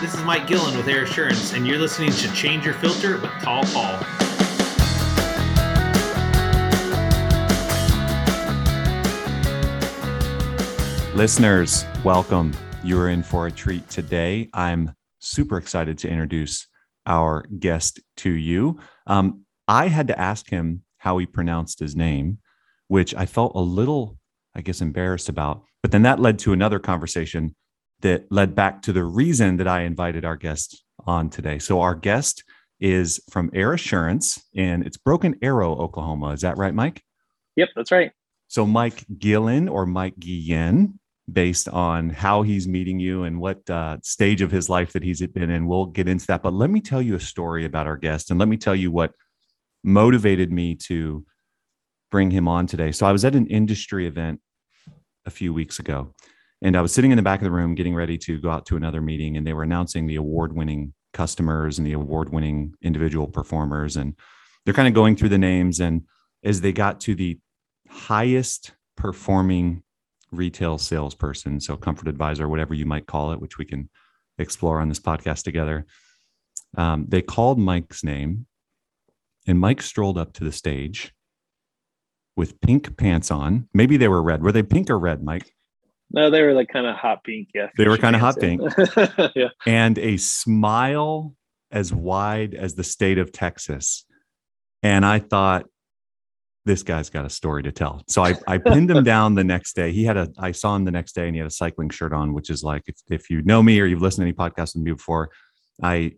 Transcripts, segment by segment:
This is Mike Gillen with Air Assurance, and you're listening to Change Your Filter with Tall Paul. Listeners, welcome. You are in for a treat today. I'm super excited to introduce our guest to you. Um, I had to ask him how he pronounced his name, which I felt a little, I guess, embarrassed about. But then that led to another conversation that led back to the reason that I invited our guest on today. So our guest is from Air Assurance and it's Broken Arrow, Oklahoma. Is that right, Mike? Yep, that's right. So Mike Gillen or Mike Guillen, based on how he's meeting you and what uh, stage of his life that he's been in. We'll get into that. But let me tell you a story about our guest and let me tell you what motivated me to bring him on today. So I was at an industry event a few weeks ago and I was sitting in the back of the room getting ready to go out to another meeting, and they were announcing the award winning customers and the award winning individual performers. And they're kind of going through the names. And as they got to the highest performing retail salesperson, so comfort advisor, whatever you might call it, which we can explore on this podcast together, um, they called Mike's name. And Mike strolled up to the stage with pink pants on. Maybe they were red. Were they pink or red, Mike? No, they were like kind of hot pink. Yeah. They were kind of hot pink. yeah. And a smile as wide as the state of Texas. And I thought, this guy's got a story to tell. So I, I pinned him down the next day. He had a, I saw him the next day and he had a cycling shirt on, which is like, if, if you know me or you've listened to any podcasts with me before, I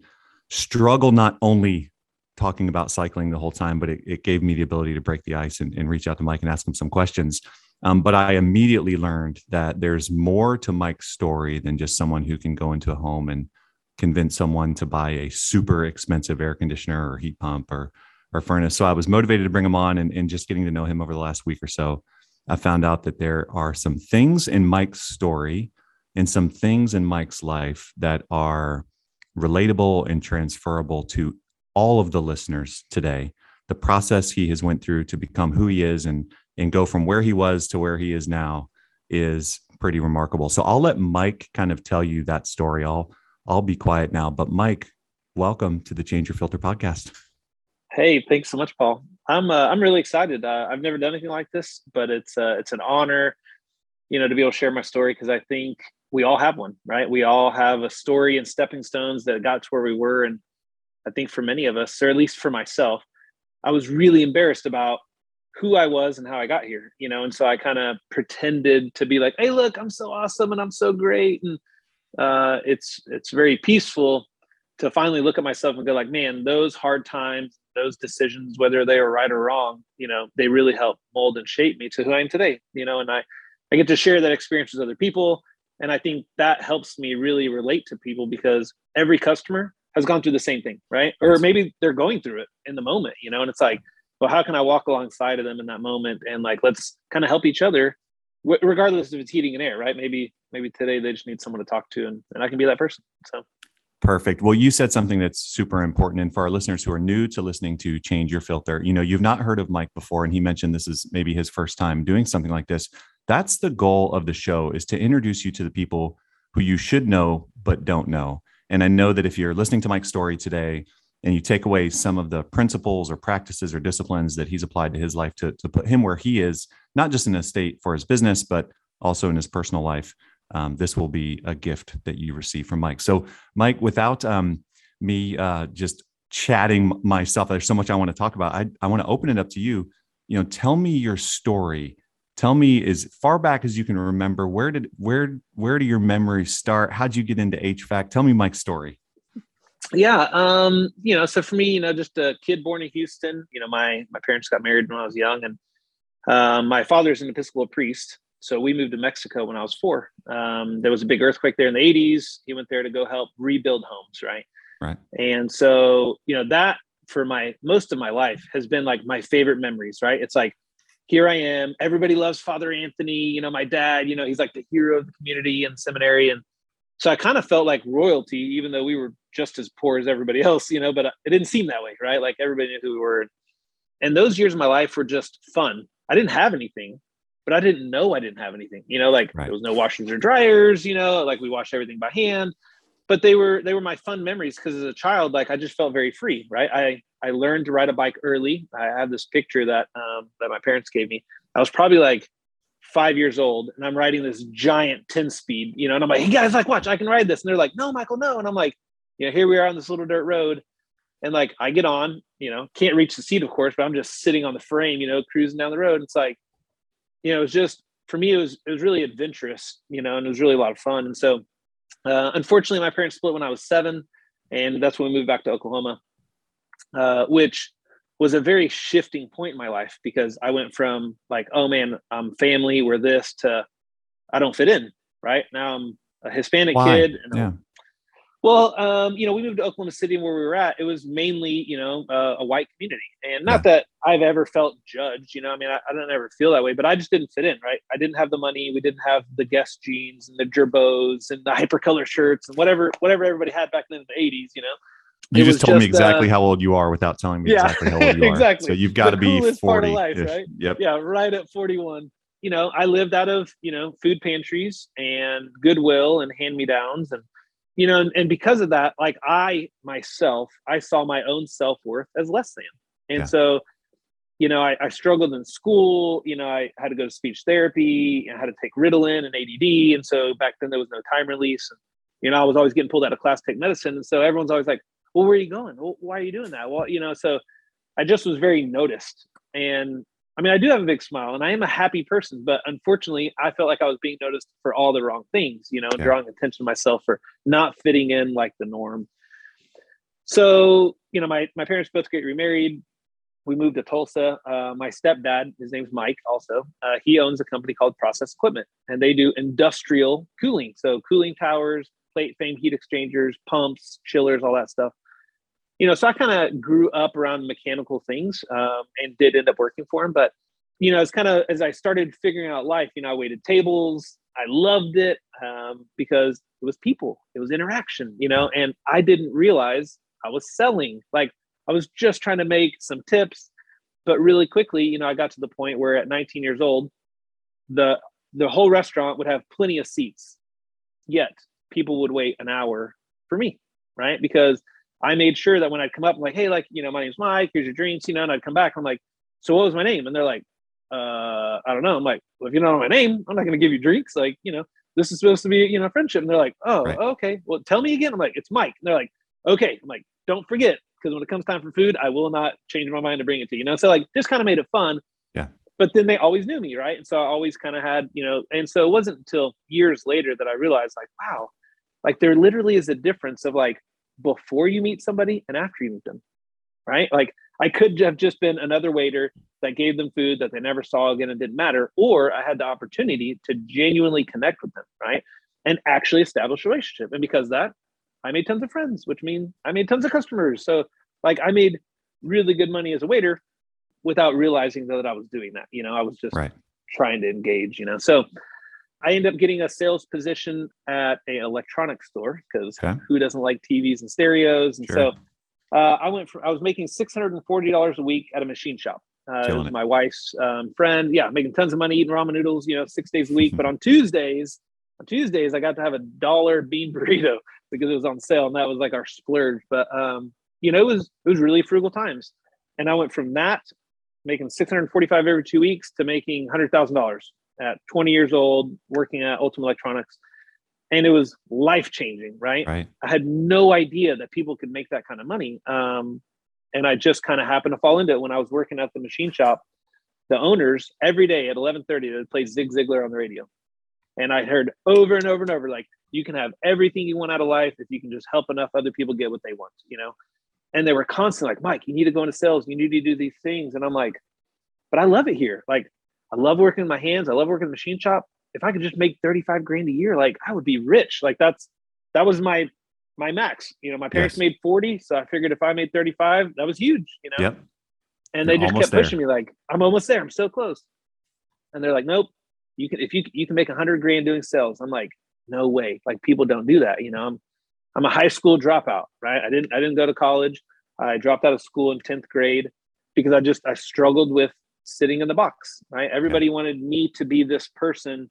struggle not only talking about cycling the whole time, but it, it gave me the ability to break the ice and, and reach out to Mike and ask him some questions. Um, but I immediately learned that there's more to Mike's story than just someone who can go into a home and convince someone to buy a super expensive air conditioner or heat pump or or furnace. So I was motivated to bring him on and, and just getting to know him over the last week or so. I found out that there are some things in Mike's story and some things in Mike's life that are relatable and transferable to all of the listeners today. The process he has went through to become who he is and and go from where he was to where he is now is pretty remarkable. So I'll let Mike kind of tell you that story. I'll I'll be quiet now. But Mike, welcome to the Change Your Filter podcast. Hey, thanks so much, Paul. I'm uh, I'm really excited. Uh, I've never done anything like this, but it's uh, it's an honor, you know, to be able to share my story because I think we all have one, right? We all have a story and stepping stones that got to where we were, and I think for many of us, or at least for myself, I was really embarrassed about who I was and how I got here, you know. And so I kind of pretended to be like, "Hey, look, I'm so awesome and I'm so great," and uh, it's it's very peaceful to finally look at myself and go like, "Man, those hard times, those decisions, whether they were right or wrong, you know, they really helped mold and shape me to who I am today." You know, and I I get to share that experience with other people, and I think that helps me really relate to people because every customer has gone through the same thing, right? Or maybe they're going through it in the moment, you know, and it's like well how can i walk alongside of them in that moment? And like let's kind of help each other regardless if it's heating and air right? Maybe maybe today they just need someone to talk to and, and i can be that person so. Perfect. Well you said something that's super important and for our listeners who are new to listening to change your filter you know you've not heard of mike before and he mentioned this is maybe his first time doing something like this. That's the goal of the show is to introduce you to the people who you should know but don't know and i know that if you're listening to mike's story today and you take away some of the principles or practices or disciplines that he's applied to his life to, to put him where he is, not just in a state for his business, but also in his personal life, um, this will be a gift that you receive from Mike. So, Mike, without um, me uh, just chatting myself, there's so much I want to talk about. I, I want to open it up to you. You know, tell me your story. Tell me as far back as you can remember. Where did where where do your memories start? How'd you get into HVAC? Tell me Mike's story yeah um you know so for me you know just a kid born in houston you know my my parents got married when i was young and um, my father's an episcopal priest so we moved to mexico when i was four um, there was a big earthquake there in the 80s he went there to go help rebuild homes right right and so you know that for my most of my life has been like my favorite memories right it's like here i am everybody loves father anthony you know my dad you know he's like the hero of the community and seminary and so I kind of felt like royalty, even though we were just as poor as everybody else, you know, but it didn't seem that way, right? Like everybody knew who we were. And those years of my life were just fun. I didn't have anything, but I didn't know I didn't have anything, you know, like right. there was no washers or dryers, you know, like we washed everything by hand. But they were they were my fun memories because as a child, like I just felt very free, right? I I learned to ride a bike early. I have this picture that um, that my parents gave me. I was probably like five years old, and I'm riding this giant ten speed, you know, and I'm like, "Hey guys, like, watch, I can ride this," and they're like, "No, Michael, no," and I'm like, "You know, here we are on this little dirt road." And like I get on, you know, can't reach the seat, of course, but I'm just sitting on the frame, you know, cruising down the road. It's like, you know, it was just for me, it was it was really adventurous, you know, and it was really a lot of fun. And so, uh, unfortunately, my parents split when I was seven, and that's when we moved back to Oklahoma, uh, which was a very shifting point in my life because I went from like, oh man, I'm family, we're this to I don't fit in. Right now, I'm a Hispanic Why? kid. And Yeah. Well, um, you know, we moved to Oklahoma City and where we were at, it was mainly, you know, uh, a white community. And not that I've ever felt judged, you know, I mean, I, I don't ever feel that way, but I just didn't fit in, right? I didn't have the money. We didn't have the Guess jeans and the Girbauds and the hypercolor shirts and whatever, whatever everybody had back then in the 80s, you know? You It just told me exactly uh, how old you are without telling me Yeah, exactly how old you are. exactly. So you've got to be coolest part 40. of life, right? Yep. yeah, right at 41. You know, I lived out of, you know, food pantries and Goodwill and hand me downs. And, you know, and, and because of that, like I myself, I saw my own self worth as less than. And Yeah. so, you know, I, I struggled in school. You know, I had to go to speech therapy and I had to take Ritalin and ADD. And so back then there was no time release. And, you know, I was always getting pulled out of class to take medicine. And so everyone's always like, well, where are you going? Well, why are you doing that? Well, you know, so I just was very noticed. And I mean, I do have a big smile and I am a happy person, but unfortunately, I felt like I was being noticed for all the wrong things, you know, Yeah. drawing attention to myself for not fitting in like the norm. So, you know, my, my parents both get remarried. We moved to Tulsa. Uh, my stepdad, his name's Mike, also, uh, he owns a company called Process Equipment and they do industrial cooling. So, cooling towers, plate frame heat exchangers, pumps, chillers, all that stuff you know, so I kind of grew up around mechanical things um, and did end up working for him. But, you know, it's kind of as I started figuring out life, you know, I waited tables. I loved it um, because it was people, it was interaction, you know, and I didn't realize I was selling. Like I was just trying to make some tips. But really quickly, you know, I got to the point where at 19 years old, the the whole restaurant would have plenty of seats. Yet people would wait an hour for me, right? Because I made sure that when I'd come up, I'm like, hey, like, you know, my name's Mike, here's your drinks, you know, and I'd come back. I'm like, so what was my name? And they're like, uh, I don't know. I'm like, well, if you don't know my name, I'm not going to give you drinks. Like, you know, this is supposed to be, you know, friendship. And they're like, oh, Right. okay. Well, tell me again. I'm like, it's Mike. And they're like, okay. I'm like, don't forget, because when it comes time for food, I will not change my mind to bring it to you. You know, so like, just kind of made it fun. Yeah. But then they always knew me, right? And so I always kind of had, you know, and so it wasn't until years later that I realized, like, wow, like there literally is a difference of like before you meet somebody and after you meet them, right? Like I could have just been another waiter that gave them food that they never saw again and didn't matter, or I had the opportunity to genuinely connect with them, right? And actually establish a relationship. And because of that, I made tons of friends, which means I made tons of customers. So like I made really good money as a waiter without realizing that I was doing that. You know, I was just Right. trying to engage, you know. So I ended up getting a sales position at a electronics store because Okay. who doesn't like TVs and stereos? And Sure. so uh, I went from I was making six hundred and forty dollars a week at a machine shop. Uh, it Killing was it. my wife's um, friend. Yeah, making tons of money eating ramen noodles, you know, six days a week. but on Tuesdays, on Tuesdays, I got to have a dollar bean burrito because it was on sale, and that was like our splurge. But um, you know, it was it was really frugal times, and I went from that making six hundred forty five every two weeks to making hundred thousand dollars at twenty years old, working at Ultimate Electronics, and it was life changing, right? Right. I had no idea that people could make that kind of money. Um, and I just kind of happened to fall into it when I was working at the machine shop. The owners every day at eleven thirty they would play Zig Ziglar on the radio, and I heard over and over and over like, "You can have everything you want out of life if you can just help enough other people get what they want," you know. And they were constantly like, "Mike, you need to go into sales. You need to do these things." And I'm like, "But I love it here. Like, I love working with my hands. I love working in the machine shop. If I could just make 35 grand a year, like I would be rich. Like that's that was my my max. You know, my parents Yes. made 40, so I figured if I made 35, that was huge, you know. Yep. And they You're just kept pushing there. me like, I'm almost there. I'm so close. And they're like, nope, you can if you you can make a hundred grand doing sales. I'm like, no way. Like people don't do that. You know, I'm I'm a high school dropout, right? I didn't I didn't go to college. I dropped out of school in 10th grade because I just I struggled with sitting in the box, right? Everybody wanted me to be this person.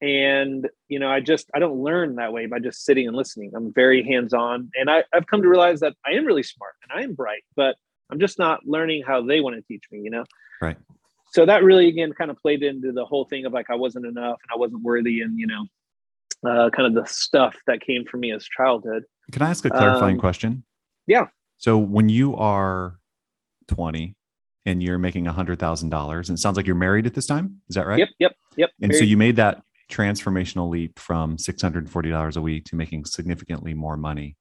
And you know i just i don't learn that way by just sitting and listening. I'm very hands-on. And I, i've come to realize that i am really smart and i am bright but i'm just not learning how they want to teach me you know? Right. So that really again kind of played into the whole thing of like i wasn't enough and i wasn't worthy and you know uh, kind of the stuff that came from me as childhood. Can i ask a clarifying Um, question? yeah. so when you are 20 and you're making $100000 and it sounds like you're married at this time is that right yep yep yep and so you made that transformational leap from $640 a week to making significantly more money.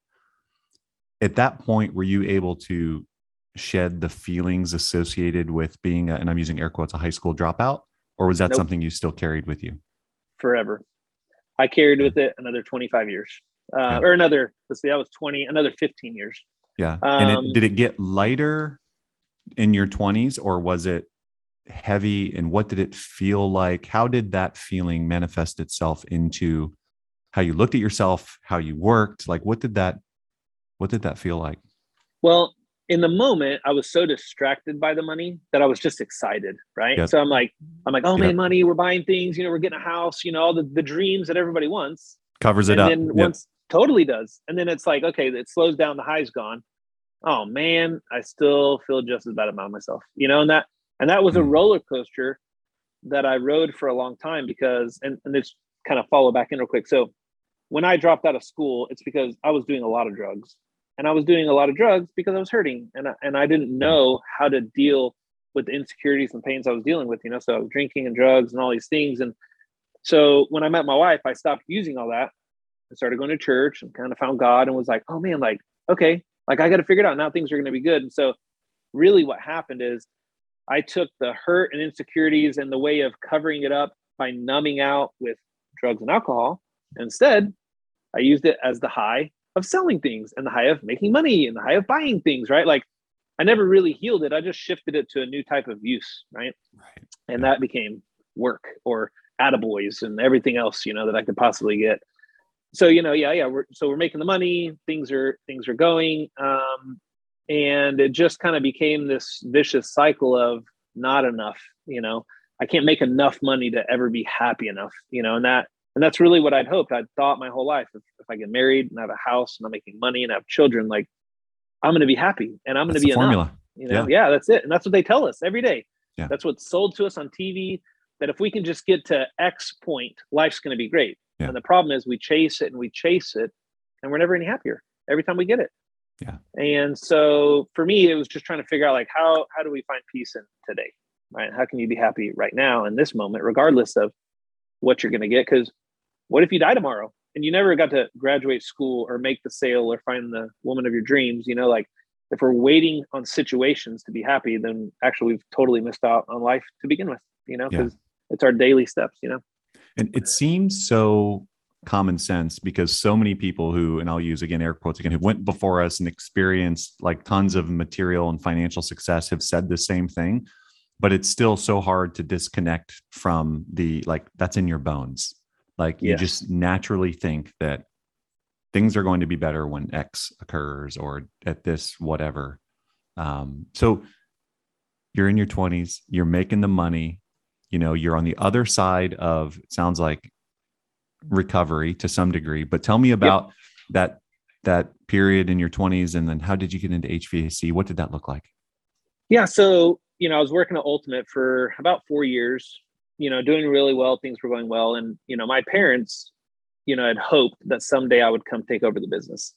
At that point, were you able to shed the feelings associated with being, a, and I'm using air quotes, a high school dropout? Or was that Nope. something you still carried with you? forever i carried with it another 25 years uh, Yeah. or another let's see that was 20 another 15 years Yeah. and Um, it, did it get lighter in your 20s or was it heavy? And what did it feel like? How did that feeling manifest itself into how you looked at yourself, how you worked? Like, what did that, what did that feel like? Well, in the moment, I was so distracted by the money that I was just excited, right? Yep. So I'm like, I'm like, oh Yep. man, money, we're buying things, you know, we're getting a house, you know, all the, the dreams that everybody wants. Covers it and up. then Yep. once totally does. And then it's like, okay, it slows down, the high's gone. Oh man, I still feel just as bad about myself, you know, and that and that was a Mm. roller coaster that I rode for a long time because and, and this kind of follow back in real quick. So when I dropped out of school, it's because I was doing a lot of drugs. And I was doing a lot of drugs because I was hurting and I, and I didn't know how to deal with the insecurities and pains I was dealing with, you know. So I was drinking and drugs and all these things. And so when I met my wife, I stopped using all that and started going to church and kind of found God and was like, oh man, like, okay, like I got to figure it out. Now things are going to be good. And so really what happened is I took the hurt and insecurities and the way of covering it up by numbing out with drugs and alcohol. Instead, I used it as the high of selling things and the high of making money and the high of buying things, right? Like I never really healed it. I just shifted it to a new type of use, right? Right. And that became work or attaboys and everything else, you know, that I could possibly get. So, you know, yeah, yeah. We're so we're making the money, things are things are going. Um, and it just kind of became this vicious cycle of not enough, you know. I can't make enough money to ever be happy enough, you know, and that and that's really what I'd hoped. I'd thought my whole life if, if I get married and have a house and I'm making money and I have children, like I'm going to be happy and I'm going to be the enough. formula. You know, yeah. that's it. And that's what they tell us every day. Yeah. That's what's sold to us on TV. That if we can just get to X point, life's going to be great. Yeah. And the problem is we chase it and we chase it, and we're never any happier every time we get it. Yeah. And so for me, it was just trying to figure out like how how do we find peace in today, right? How can you be happy right now in this moment, regardless of what you're going to get? Because what if you die tomorrow and you never got to graduate school or make the sale or find the woman of your dreams? You know, like if we're waiting on situations to be happy, then actually we've totally missed out on life to begin with, you know, Yeah. because it's our daily steps, you know? And it seems so common sense because so many people who, and I'll use again air quotes again, who went before us and experienced like tons of material and financial success have said the same thing. But it's still so hard to disconnect from the like that's in your bones. Like you Yes. just naturally think that things are going to be better when X occurs or at this whatever. Um, so you're in your 20s, you're making the money, you know, you're on the other side of it sounds like recovery to some degree. But tell me about that that period in your 20s and then how did you get into HVAC? What did that look like? Yeah. So, you know, I was working at Ultimate for about four years, you know, doing really well. Things were going well. And, you know, my parents, you know, had hoped that someday I would come take over the business.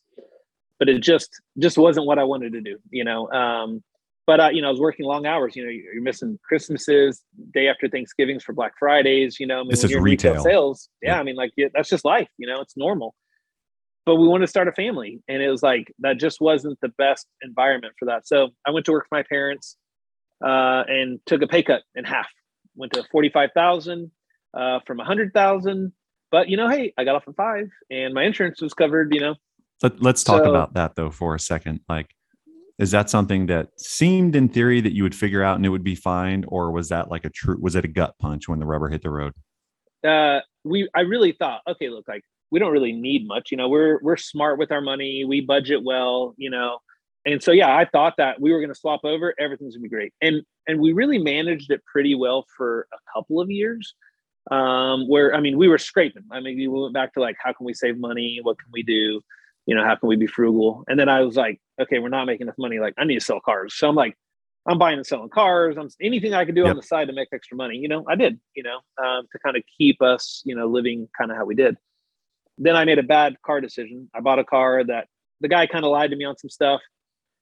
But it just just wasn't what I wanted to do, you know. Um, but uh, you know, I was working long hours. You know, you're missing Christmases, day after Thanksgivings for Black Fridays. You know, I mean, This is retail retail. sales. Yeah, Yeah. I mean, like yeah, that's just life. You know, it's normal. But we wanted to start a family, and it was like that just wasn't the best environment for that. So I went to work for my parents uh, and took a pay cut in half. Went to forty five thousand uh, from a hundred thousand. But you know, hey, I got off at five, and my insurance was covered. You know, Let, let's talk So- about that though for a second. Like, is that something that seemed in theory that you would figure out and it would be fine? Or was that like a true, was it a gut punch when the rubber hit the road? uh, we I really thought, okay, look, like we don't really need much. You know, we're we're smart with our money. We budget well. You know, and so yeah, I thought that we were going to swap over. Everything's gonna be great, and and we really managed it pretty well for a couple of years. um, where I mean, we were scraping. I mean, we went back to like, how can we save money? What can we do? You know, how can we be frugal? And then I was like, okay, we're not making enough money. Like, I need to sell cars. So I'm like, I'm buying and selling cars. I'm anything I could do Yep. on the side to make extra money. You know, I did. You know, um, to kind of keep us, you know, living kind of how we did. Then I made a bad car decision. I bought a car that the guy kind of lied to me on some stuff,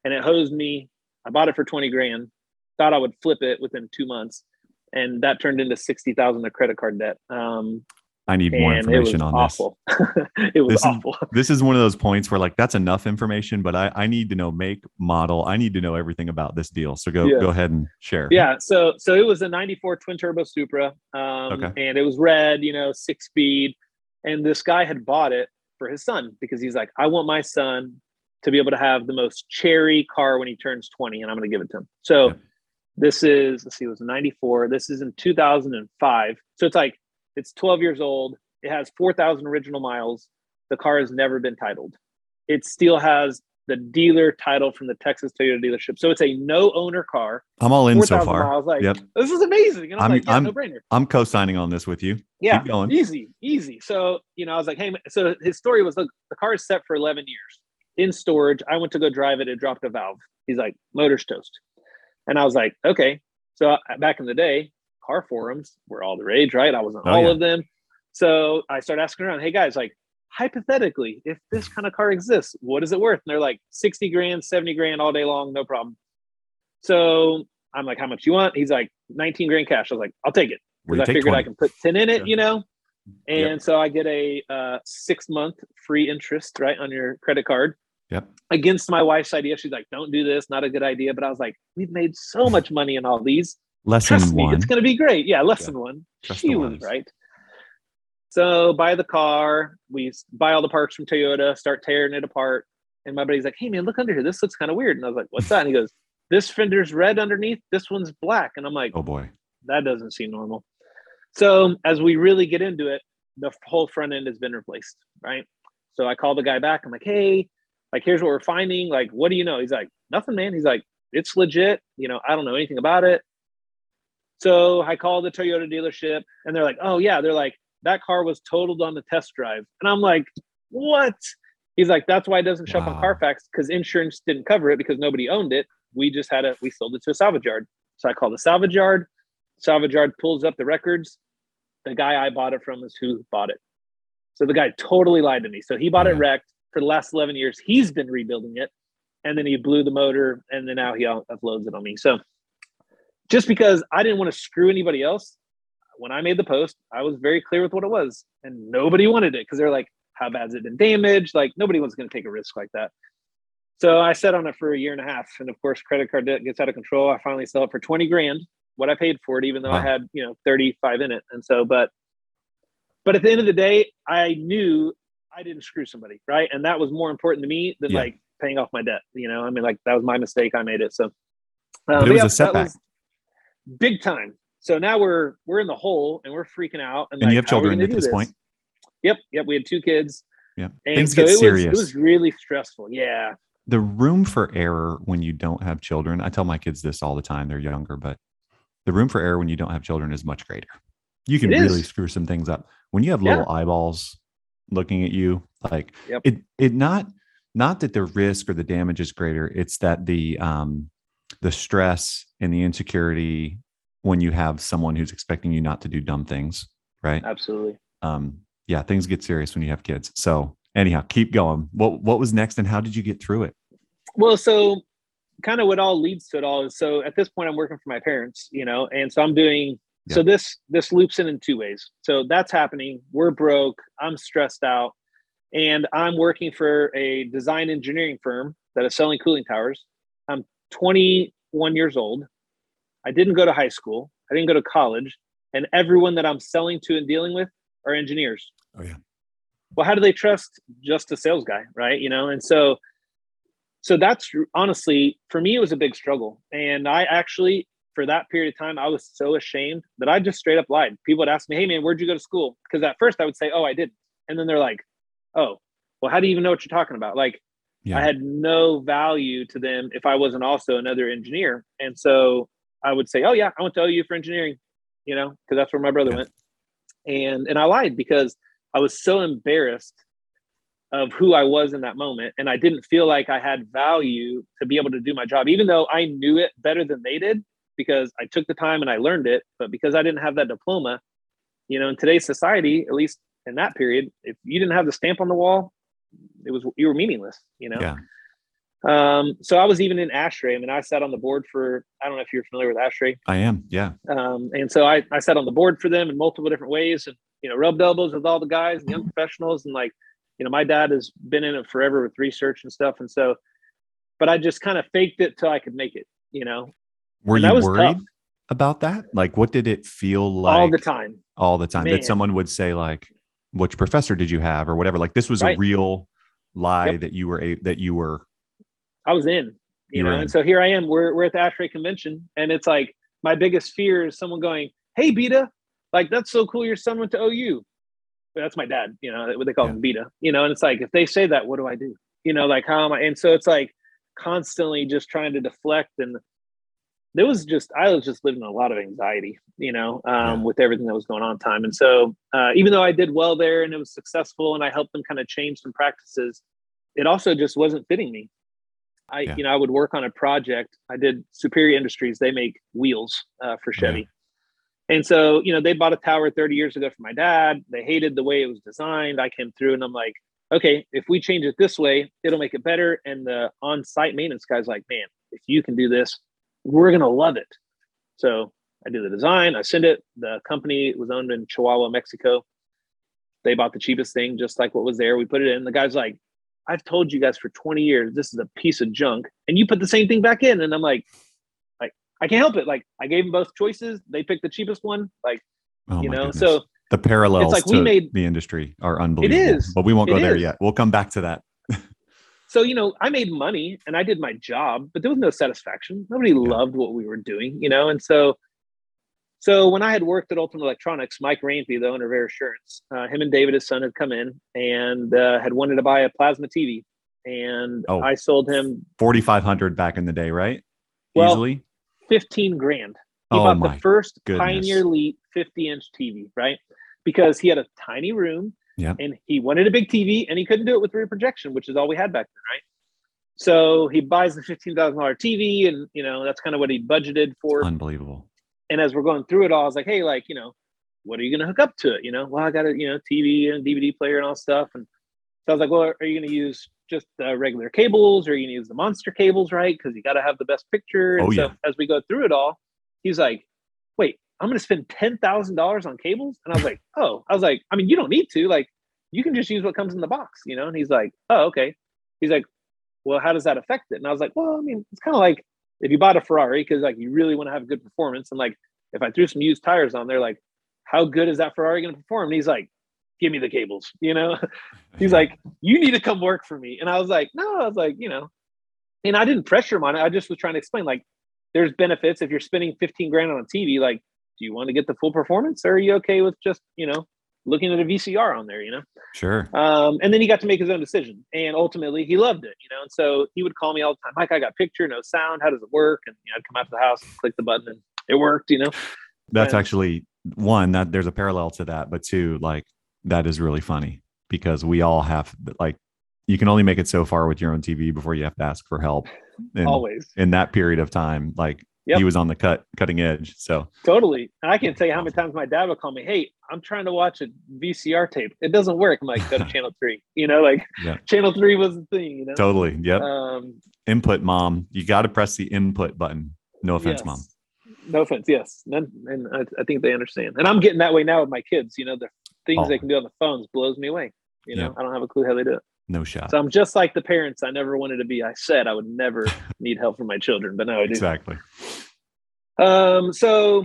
and it hosed me. I bought it for twenty grand. Thought I would flip it within two months, and that turned into sixty thousand of credit card debt. Um, I need more and it was information on awful. it was This awful. this. This is one of those points where like that's enough information, but I, I need to know make, model. I need to know everything about this deal. So go Yeah. go ahead and share. Yeah, so so it was a '94 twin turbo Supra, um, Okay. and it was red, you know, six speed. And this guy had bought it for his son because he's like, I want my son to be able to have the most cherry car when he turns 20, and I'm going to give it to him. So Yeah. this is let's see, it was '94. This is in 2005. So it's like it's 12 years old. It has 4,000 original miles. The car has never been titled. It still has the dealer title from the Texas Toyota dealership. So it's a no owner car. I'm all in so 4,000 far. miles. Like, Yep. this is amazing. And I'm, I'm- like, yeah, I'm- no brainer. I'm co-signing on this with you. Yeah, Keep going. easy, easy. So, you know, I was like, hey, so his story was look, the car is set for 11 years in storage. I went to go drive it. It dropped a valve. He's like, motor's toast. And I was like, okay. So uh, back in the day, car forums were all the rage, right? I was on Oh, all yeah. of them. So I started asking around, hey guys, like hypothetically, if this kind of car exists, what is it worth? And they're like 60 grand, 70 grand all day long, no problem. So I'm like, how much you want? He's like, 19 grand cash. I was like, I'll take it because I figured 20. I can put 10 in it, Yeah. you know? And Yep. so I get a uh, six month free interest, right, on your credit card Yep. against my wife's idea. She's like, don't do this, not a good idea. But I was like, we've made so much money in all these. Lesson Trust me, one. it's going to be great. Yeah, lesson Yeah. one. Trust she was right. So buy the car, we buy all the parts from Toyota, start tearing it apart. And my buddy's like, hey man, look under here. This looks kind of weird. And I was like, what's that? And he goes, this fender's red underneath, this one's black. And I'm like, oh boy. that doesn't seem normal. So as we really get into it, the whole front end has been replaced, right? So I call the guy back. I'm like, hey, like here's what we're finding. Like, what do you know? He's like, nothing, man. He's like, it's legit. You know, I don't know anything about it. So I call the Toyota dealership and they're like, oh yeah, they're like, that car was totaled on the test drive. And I'm like, what? He's like, that's why it doesn't show up on Carfax because insurance didn't cover it because nobody owned it. We just had it, we sold it to a salvage yard. So I call the salvage yard. Salvage yard pulls up the records. The guy I bought it from is who bought it. So the guy totally lied to me. So he bought it wrecked for the last 11 years. He's been rebuilding it. And then he blew the motor and then now he uploads it on me. So just because I didn't want to screw anybody else, when I made the post, I was very clear with what it was. And nobody wanted it because they're like, how bad's it been damaged? Like nobody was going to take a risk like that. So I sat on it for a year and a half. And of course, credit card debt gets out of control. I finally sell it for 20 grand, what I paid for it, even though I had, you know, 35 in it. And so, but, but at the end of the day, I knew I didn't screw somebody. Right. And that was more important to me than Yeah. like paying off my debt. You know, I mean, like that was my mistake. I made it. So, um, But it was a that setback. Big time. So now we're, we're in the hole and we're freaking out. And you have how are we children at do this point? Yep. Yep. We had two kids. Yeah. And Things so get it was, serious. it was really stressful. Yeah. the room for error when you don't have children i tell my kids this all the time they're younger but the room for error when you don't have children is much greater you can really screw some things up when you have Yeah. little eyeballs looking at you like Yep. it it not not that the risk or the damage is greater it's that the um the stress and the insecurity when you have someone who's expecting you not to do dumb things right Absolutely. um yeah things get serious when you have kids so anyhow keep going what what was next and how did you get through it Well, so kind of what all leads to it all is so at this point I'm working for my parents, you know, and so I'm doing so this this loops in in two ways. So that's happening. We're broke. I'm stressed out, and I'm working for a design engineering firm that is selling cooling towers. I'm 21 years old. I didn't go to high school. I didn't go to college, and everyone that I'm selling to and dealing with are engineers. Oh, yeah. Well, how do they trust just a sales guy, right? You know, and so so that's honestly for me it was a big struggle and i actually for that period of time i was so ashamed that i just straight up lied people would ask me hey man where'd you go to school because at first i would say oh i didn't and then they're like oh well how do you even know what you're talking about like yeah i had no value to them if i wasn't also another engineer and so i would say oh yeah i went to ou for engineering you know because that's where my brother Yeah. went and and I lied because I was so embarrassed of who I was in that moment, and I didn't feel like I had value to be able to do my job, even though I knew it better than they did because I took the time and I learned it. But because I didn't have that diploma, you know, in today's society, at least in that period, if you didn't have the stamp on the wall, it was you were meaningless. You know. Yeah. Um, so I was even in ASHRAE. I mean, I sat on the board for, I don't know if you're familiar with ASHRAE. I am. Yeah. Um, and so I, I sat on the board for them in multiple different ways and, you know, rubbed elbows with all the guys and young professionals. And like, you know, my dad has been in it forever with research and stuff. And so, but I just kind of faked it till I could make it, you know? Were And you worried tough. about that? Like, what did it feel like all the time. all the time Man. that someone would say like, which professor did you have or whatever? Like this was a real lie Yep. that you were, a, that you were, I was in, You you know, and so here I am. We're we're at the ASHRAE convention, and it's like my biggest fear is someone going, "Hey, Beta, like that's so cool. Your son went to OU." But that's my dad, you know, what they call Yeah. him Beta, you know, and it's like if they say that, what do I do? You know, like how am I? And so it's like constantly just trying to deflect, and there was just I was just living in a lot of anxiety, you know, um, Yeah. with everything that was going on time. And so uh, even though I did well there and it was successful, and I helped them kind of change some practices, it also just wasn't fitting me. I, Yeah. you know, I would work on a project. I did Superior Industries. They make wheels uh, for Chevy. And so, you know, they bought a tower 30 years ago for my dad. They hated the way it was designed. I came through and I'm like, okay, if we change it this way, it'll make it better. And the on site maintenance guy's like, man, if you can do this, we're going to love it. So I do the design, I send it. The company was owned in Chihuahua, Mexico. They bought the cheapest thing, just like what was there. We put it in. The guy's like, I've told you guys for 20 years this is a piece of junk, and you put the same thing back in. And I'm like, like I can't help it. Like I gave them both choices. They picked the cheapest one. Like oh you know, goodness. so the parallels it's like we made- the industry are unbelievable. is. But we won't go It there is. yet. We'll come back to that. So you know, I made money and I did my job, but there was no satisfaction. Nobody loved what we were doing, you know, and so. So when I had worked at Ultimate Electronics, Mike Rainbolt, the owner of Air Assurance, uh, him and David, his son, had come in and uh, had wanted to buy a plasma TV, and Oh. I sold him 4,500 back in the day, right? Well, Easily. 15 grand. He Oh bought the first goodness. Pioneer Elite 50 inch TV, right? Because he had a tiny room Yep. and he wanted a big TV and he couldn't do it with rear projection, which is all we had back then, right? So he buys the $15,000 TV and, you know, that's kind of what he budgeted for. Unbelievable. and as we're going through it all, I was like, hey, like, you know, what are you going to hook up to it? You know, well, I got a, you know, TV and DVD player and all stuff. And so I was like, well, are you going to use just uh, regular cables or are you going to use the monster cables, right? Because you got to have the best picture. And Oh, so yeah. as we go through it all, he's like, I'm going to spend $10,000 on cables? And I was like, oh, I was like, I mean, you don't need to. Like, you can just use what comes in the box, you know? And he's like, oh, okay. He's like, well, how does that affect it? And I was like, well, I mean, it's kind of like if you bought a Ferrari because like you really want to have good performance, and like if I threw some used tires on there, like how good is that Ferrari going to perform? And he's like, give me the cables, you know? he's like, you need to come work for me. And I was like, no, I was like, you know, and I didn't pressure him on it. I just was trying to explain like there's benefits if you're spending 15 grand on a TV, like, do you want to get the full performance or are you okay with just, you know, looking at a VCR on there, you know? Sure. Um, and then he got to make his own decision, and ultimately he loved it, you know. And so he would call me all the time, Mike, I got picture, no sound. How does it work? And you know, I'd come out to the house, click the button, and it worked, you know. That's and- actually one that there's a parallel to that, but two, like that is really funny because we all have like you can only make it so far with your own TV before you have to ask for help. And Always, in that period of time, like Yep. he was on the cut cutting edge. So totally. And I can't tell you how many times my dad would call me, "Hey, I'm trying to watch a VCR tape. It doesn't work." I'm like, "Go to channel three. You know, like Yeah. channel three was the thing. You know. totally. Yep. Um, input mom. You got to press the input button. No offense, yes. mom. No offense. Yes, None, and I, I think they understand. And I'm getting that way now with my kids. You know, the things Oh. they can do on the phones blows me away. You know, Yeah. I don't have a clue how they do it. No shot. So I'm just like the parents I never wanted to be. I said I would never need help from my children, but now I do. Exactly. Um, so,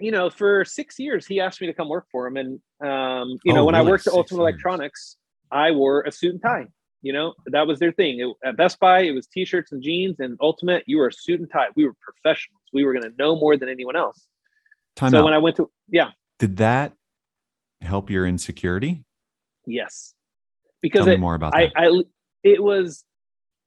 you know, for six years, he asked me to come work for him. And, um, you know, Oh, when I worked at Ultimate years. Electronics, I wore a suit and tie. You know, that was their thing. It- at Best Buy, it was t shirts and jeans. And Ultimate, you were a suit and tie. We were professionals. We were going to know more than anyone else. Time so out. when I went to, yeah, Did that help your insecurity? yes. Tell Because me it, more about I, that. I, it was,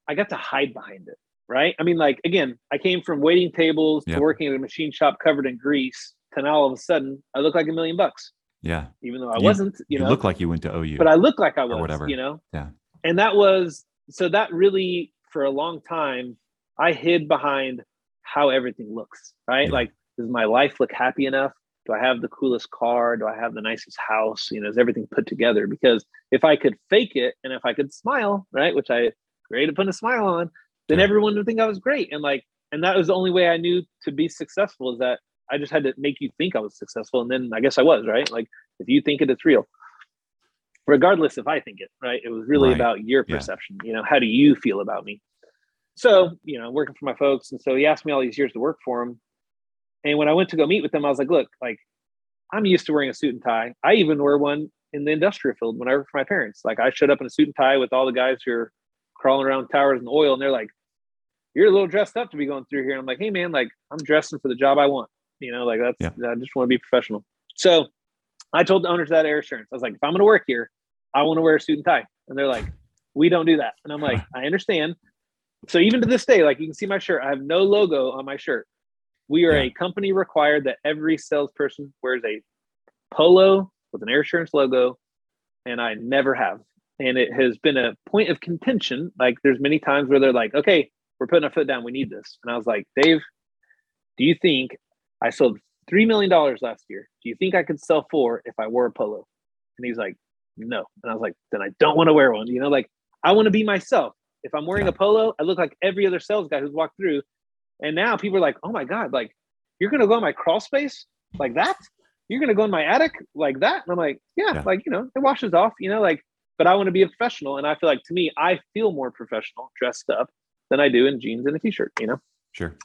I got to hide behind it, right? I mean, like again, I came from waiting tables Yep. to working at a machine shop covered in grease, to now all of a sudden I look like a million bucks. Yeah. even though I You- wasn't, you, You, know, look like you went to OU. but I look like I was, whatever. you know? Yeah. And that was, so that really, for a long time, I hid behind how everything looks, right? Yeah. Like, does my life look happy enough? Do I have the coolest car? Do I have the nicest house? You know, is everything put together? Because if I could fake it and if I could smile, right, which I great at putting a smile on, then Yeah. everyone would think I was great. And like, and that was the only way I knew to be successful is that I just had to make you think I was successful. And then I guess I was, right? Like if you think it, it's real. Regardless if I think it, right? It was really Right. about your Yeah. perception. You know, how do you feel about me? So, you know, working for my folks. And so he asked me all these years to work for him. And when I went to go meet with them, I was like, look, like I'm used to wearing a suit and tie. I even wear one in the industrial field when I worked for my parents. Like I showed up in a suit and tie with all the guys who are crawling around towers and oil, and they're like, You're a little dressed up to be going through here. And I'm like, hey man, like I'm dressing for the job I want. You know, like that's I just want to be professional. So I told the owners of that air assurance, I was like, if I'm gonna work here, I want to wear a suit and tie. And they're like, we don't do that. And I'm like, I understand. So even to this day, like you can see my shirt, I have no logo on my shirt. We are Yeah. a company required that every salesperson wears a polo with an air assurance logo, and I never have. And it has been a point of contention. Like there's many times where they're like, okay, we're putting our foot down, we need this. And I was like, Dave, do you think I sold three million dollars last year? Do you think I could sell four if I wore a polo? And he's like, no. And I was like, then I don't want to wear one. You know, like I want to be myself. If I'm wearing a polo, I look like every other sales guy who's walked through. And now people are like, oh my God, like you're gonna go in my crawl space like that? You're gonna go in my attic like that? And I'm like, yeah, Yeah. like you know, it washes off, you know, like, but I want to be a professional. And I feel like to me, I feel more professional dressed up than I do in jeans and a t-shirt, you know? Sure.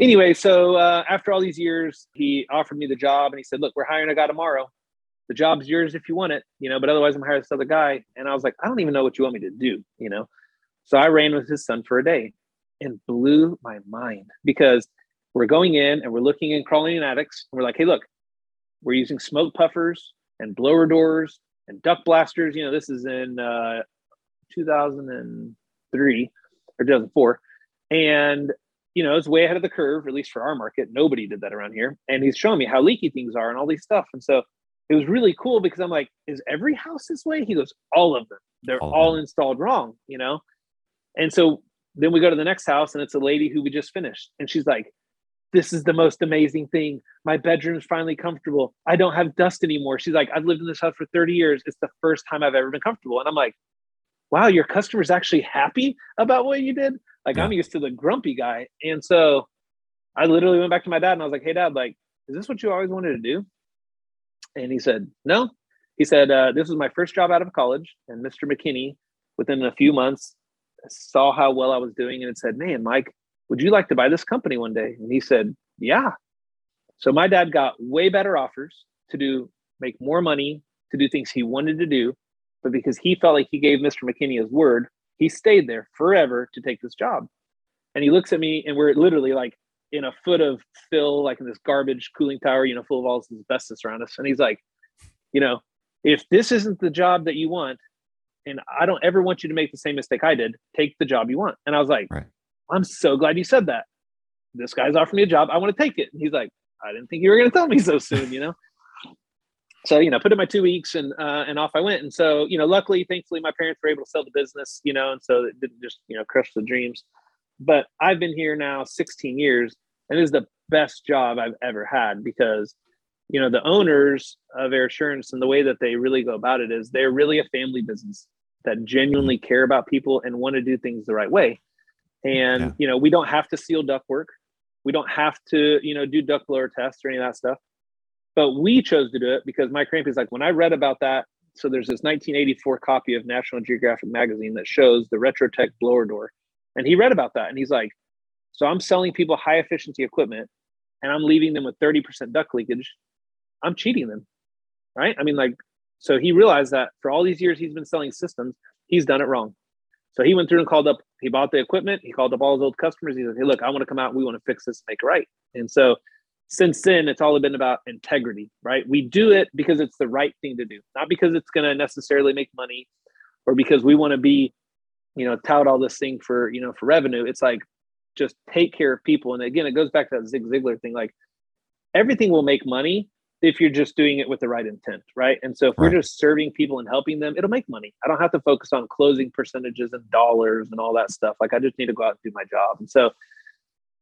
anyway, so uh, after all these years, he offered me the job and he said, Look, we're hiring a guy tomorrow. The job's yours if you want it, you know, but otherwise I'm hiring this other guy. And I was like, I don't even know what you want me to do, you know? So I ran with his son for a day and blew my mind because we're going in and we're looking and crawling in attics. And we're like, hey, look, we're using smoke puffers and blower doors and duct blasters. You know, this is in uh, 2003 or 2004. And you know, it's way ahead of the curve, at least for our market. Nobody did that around here. And he's showing me how leaky things are and all these stuff. And so it was really cool because I'm like, is every house this way? He goes, all of them. They're All all, installed wrong, you know? And so then we go to the next house and it's a lady who we just finished. And she's like, this is the most amazing thing. My bedroom's finally comfortable. I don't have dust anymore. She's like, I've lived in this house for 30 years. It's the first time I've ever been comfortable. And I'm like, wow, your customer's actually happy about what you did. Like Yeah. I'm used to the grumpy guy. And so I literally went back to my dad and I was like, hey, dad, like, is this what you always wanted to do? And he said, no. He said, uh, this was my first job out of college. And Mr. McKinney, within a few months, saw how well I was doing and it said, man, Mike, would you like to buy this company one day? And he said, yeah. So my dad got way better offers to do, make more money, to do things he wanted to do. But because he felt like he gave Mr. McKinney his word, he stayed there forever to take this job. And he looks at me and we're literally like in a foot of fill, like in this garbage cooling tower, you know, full of all this asbestos around us. And he's like, you know, if this isn't the job that you want, and I don't ever want you to make the same mistake I did, take the job you want. And I was like, Right. I'm so glad you said that. This guy's offering me a job. I want to take it. And he's like, I didn't think you were going to tell me so soon, you know? so, you know, put in my two weeks and, uh, and off I went. And so, you know, luckily, thankfully, my parents were able to sell the business, you know, and so it didn't just, you know, crush the dreams. But I've been here now 16 years and it is the best job I've ever had because, you know, the owners of Air Assurance and the way that they really go about it is they're really a family business that genuinely care about people and want to do things the right way. And, Yeah. you know, we don't have to seal duct work. We don't have to, you know, do duct blower tests or any of that stuff. But we chose to do it because Mike Crampy is like, when I read about that, so there's this 1984 copy of National Geographic magazine that shows the Retrotec blower door. And he read about that and he's like, so I'm selling people high efficiency equipment and I'm leaving them with 30% duct leakage. I'm cheating them. Right. I mean, like, so he realized that for all these years he's been selling systems, he's done it wrong. So he went through and called up, he bought the equipment, he called up all his old customers. He said, Hey, look, I want to come out, we want to fix this, make it right. And so since then, it's all been about integrity, right? We do it because it's the right thing to do, not because it's going to necessarily make money or because we want to be, you know, tout all this thing for, you know, for revenue. It's like just take care of people. And again, it goes back to that Zig Ziglar thing. Like everything will make money if you're just doing it with the right intent, right? And so if Right. we're just serving people and helping them, it'll make money. I don't have to focus on closing percentages and dollars and all that stuff. Like I just need to go out and do my job. And so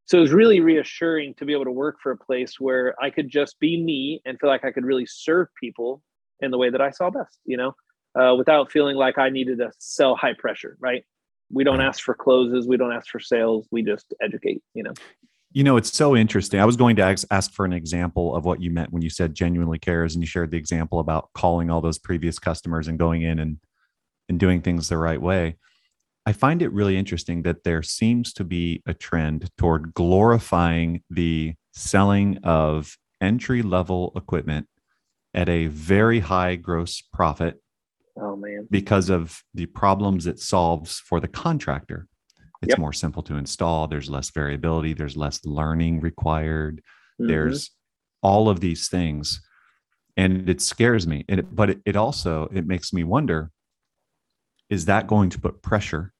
so it was really reassuring to be able to work for a place where I could just be me and feel like I could really serve people in the way that I saw best, you know, uh, without feeling like I needed to sell high pressure, right? We don't ask for closes, we don't ask for sales, we just educate, you know. You know, it's so interesting. I was going to ask, ask for an example of what you meant when you said genuinely cares, and you shared the example about calling all those previous customers and going in and and doing things the right way. I find it really interesting that there seems to be a trend toward glorifying the selling of entry level equipment at a very high gross profit Oh man. because of the problems it solves for the contractor. It's Yep. more simple to install. There's less variability. There's less learning required. Mhm. There's all of these things, and it scares me. And it, but it, it also it makes me wonder: Is that going to put pressure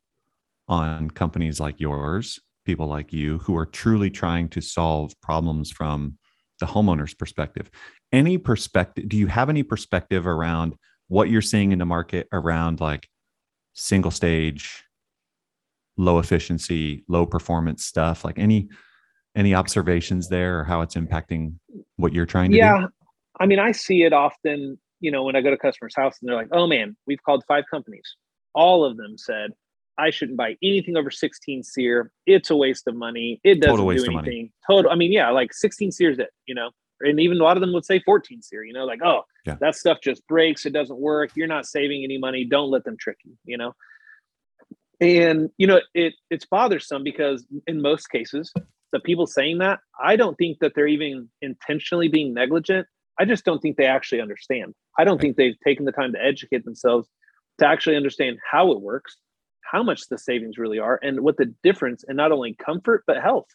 on companies like yours, people like you, who are truly trying to solve problems from the homeowner's perspective? Any perspective? Do you have any perspective around what you're seeing in the market around like single stage low efficiency low performance stuff like any any observations there or how it's impacting what you're trying to yeah do? Yeah. i mean i see it often you know when i go to customers house and they're like oh man we've called five companies. All of them said i shouldn't buy anything over 16 SEER. It's a waste of money. It doesn't Total do anything. Total i mean yeah like 16 SEERs it you know? And even a lot of them would say 14 SEER you know like oh Yeah. that stuff just breaks. It doesn't work. You're not saving any money. Don't let them trick you you know and you know it it's bothersome because in most cases the people saying that i don't think that they're even intentionally being negligent. I just don't think they actually understand. I don't Right. think they've taken the time to educate themselves to actually understand how it works how much the savings really are and what the difference in not only comfort but health.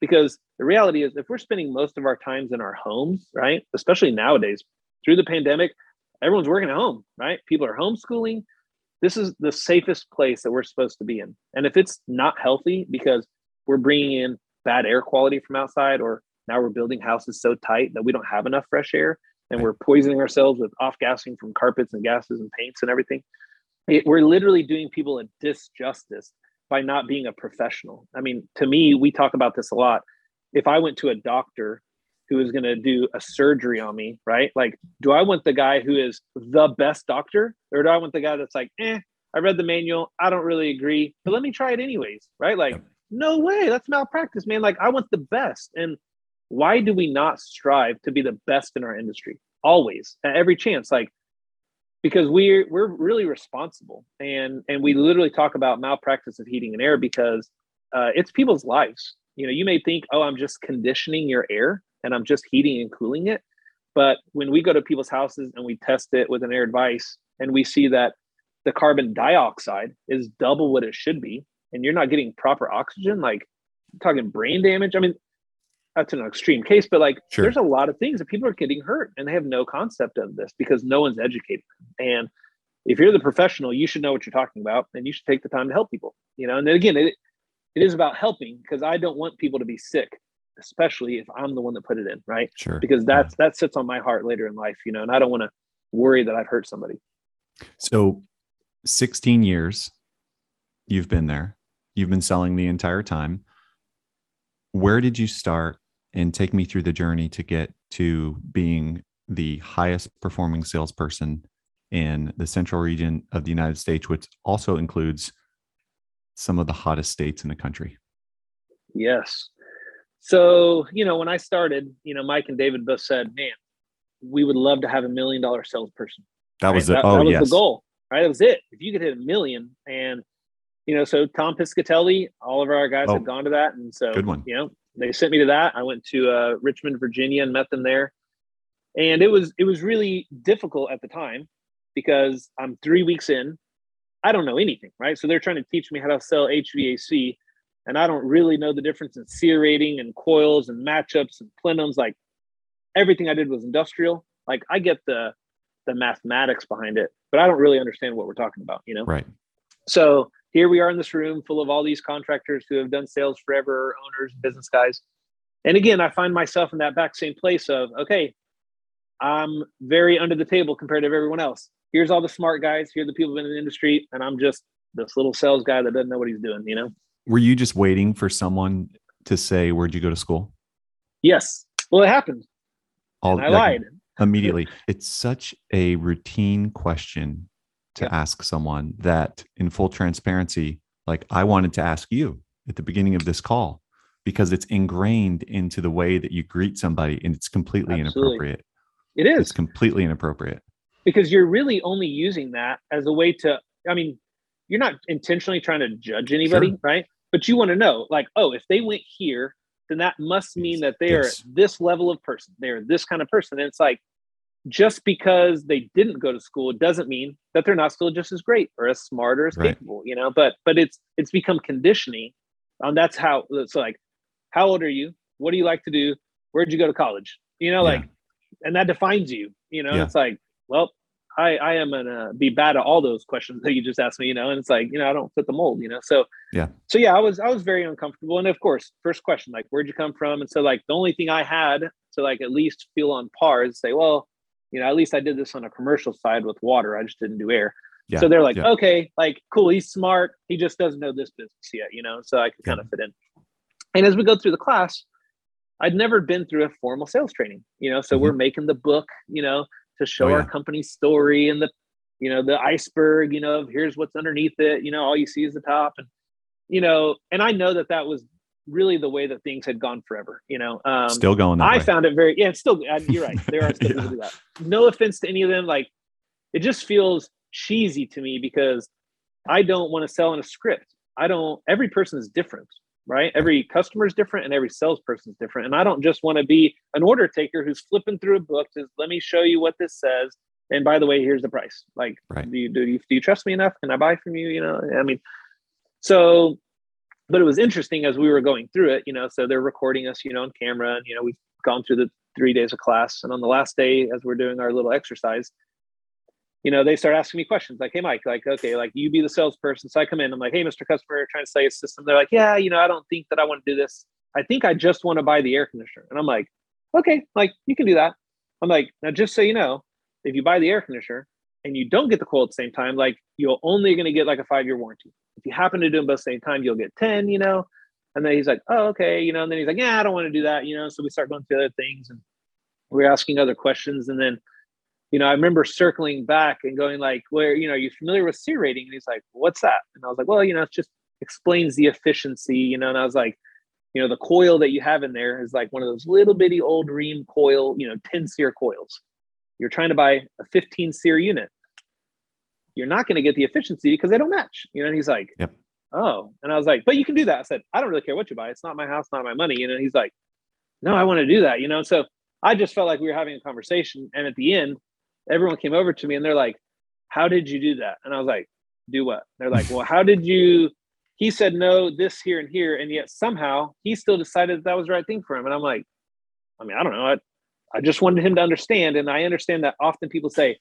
Because the reality is if we're spending most of our times in our homes right especially nowadays through the pandemic everyone's working at home right? People are homeschooling this is the safest place that we're supposed to be in. And if it's not healthy because we're bringing in bad air quality from outside or now we're building houses so tight that we don't have enough fresh air and we're poisoning ourselves with off gassing from carpets and gases and paints and everything it, we're literally doing people a disjustice by not being a professional. I mean to me we talk about this a lot. If i went to a doctor who is going to do a surgery on me right? Like do i want the guy who is the best doctor or do i want the guy that's like eh i read the manual i don't really agree but let me try it anyways right? Like Yep. no way that's malpractice man. Like i want the best and why do we not strive to be the best in our industry? Always at every chance like because we're we're really responsible and and we literally talk about malpractice of heating and air because uh, it's people's lives. You know you may think oh i'm just conditioning your air and i'm just heating and cooling it. But when we go to people's houses and we test it with an air device and we see that the carbon dioxide is double what it should be and you're not getting proper oxygen like talking brain damage i mean that's an extreme case but like Sure. there's a lot of things that people are getting hurt and they have no concept of this because no one's educated. And if you're the professional you should know what you're talking about and you should take the time to help people you know? And then again it, it is about helping because i don't want people to be sick especially if i'm the one that put it in right? Sure. Because that's that sits on my heart later in life you know and i don't want to worry that i've hurt somebody. So 16 years you've been there you've been selling the entire time. Where did you start? And take me through the journey to get to being the highest performing salesperson in the central region of the united states which also includes some of the hottest states in the country. Yes. So, you know, when I started, you know, Mike and David both said, man, we would love to have a million dollar salesperson. that was right? the that, oh that was yes the goal, right? That was it. If you could hit a million and, you know, so Tom Piscatelli, all of our guys Oh. had gone to that. And so, Good one. you know, they sent me to that. I went to uh, Richmond, Virginia and met them there. And it was, it was really difficult at the time because I'm three weeks in. I don't know anything, right? So they're trying to teach me how to sell HVAC and I don't really know the difference in SEER rating and coils and matchups and plenums. Like everything I did was industrial. Like I get the the mathematics behind it, but I don't really understand what we're talking about, you know? right So here we are in this room full of all these contractors who have done sales forever, owners, business guys. And again, I find myself in that back same place of, okay, I'm very under the table compared to everyone else. Here's all the smart guys. Here are the people in the industry, and I'm just this little sales guy that doesn't know what he's doing. You know? Were you just waiting for someone to say, "Where'd you go to school"? Yes. Well, it happened. All, I lied immediately. It's such a routine question to Yeah. ask someone that, in full transparency, like I wanted to ask you at the beginning of this call because it's ingrained into the way that you greet somebody and it's completely Absolutely. inappropriate. It is It's completely inappropriate. because you're really only using that as a way to. I mean, you're not intentionally trying to judge anybody, Sure. right? But you want to know, like, oh, if they mm. went here, then that must mean that they are Yes. this level of person. They're this kind of person. And it's like, just because they didn't go to school doesn't mean that they're not still just as great or as smart or as Right. capable, you know. But but it's it's become conditioning. And that's how it's like, how old are you? What do you like to do? Where'd you go to college? You know, Yeah. like, and that defines you. You know, Yeah. it's like, well, I I am gonna be bad at all those questions that you just asked me. You know, and it's like, you know, I don't fit the mold. You know, so Yeah. so yeah, I was I was very uncomfortable. And of course, first question, like, where'd you come from? And so like the only thing I had to like at least feel on par is say, well, you know, at least I did this on a commercial side with water. I just didn't do air. Yeah, So they're like, yeah. okay, like cool, he's smart. He just doesn't know this business yet, you know. So I could Yeah. kind of fit in. And as we go through the class, I'd never been through a formal sales training, you know. So mm-hmm. we're making the book, you know, to show. Oh, our yeah. company story and the, you know, the iceberg, you know, of here's what's underneath it. You know, all you see is the top, and you know, and I know that that was really the way that things had gone forever. You know, um, Still going I way. found it very yeah. Still uh, you're right. There are still Yeah. people do that. No offense to any of them. Like it just feels cheesy to me because I don't want to sell in a script. I don't. Every person is different, right? Every customer is different, and every salesperson is different. And I don't just want to be an order taker who's flipping through a book. Says, "Let me show you what this says." And by the way, here's the price. Like, Right. do you do you, do you trust me enough? Can I buy from you? You know, I mean, so but it was interesting as we were going through it, you know, so they're recording us, you know, on camera and, you know, we've gone through the three days of class. And on the last day, as we're doing our little exercise, you know, they start asking me questions like, Hey, Mike, like, okay, like you be the salesperson. So I come in, I'm like, Hey, Mr. Customer, trying to sell you a system. They're like, yeah, you know, I don't think that I want to do this. I think I just want to buy the air conditioner. And I'm like, okay, like you can do that. I'm like, now just so you know, if you buy the air conditioner and you don't get the coil at the same time, like you're only going to get like a five year warranty. If you happen to do them both at the same time, you'll get 10, you know? And then he's like, oh, okay, you know, and then he's like, yeah, I don't want to do that, you know? So we start going through other things and we're asking other questions. And then, you know, I remember circling back and going like, where, you know, are you familiar with SEER rating? And he's like, what's that? And I was like, well, you know, it just explains the efficiency, you know? And I was like, you know, the coil that you have in there is like one of those little bitty old Rheem coil, you know, 10 SEER coils. You're trying to buy a 15 SEER unit. You're not going to get the efficiency because they don't match. You know, and he's like, Yep. oh. And I was like, but you can do that. I said, I don't really care what you buy. It's not my house, not my money. You know, he's like, no, I want to do that. You know, so I just felt like we were having a conversation. And at the end, everyone came over to me and they're like, how did you do that? And I was like, do what? They're like, well, how did you? He said no, this here and here, and yet somehow he still decided that, that was the right thing for him. And I'm like, I mean, I don't know. I, I just wanted him to understand, and I understand that often people say,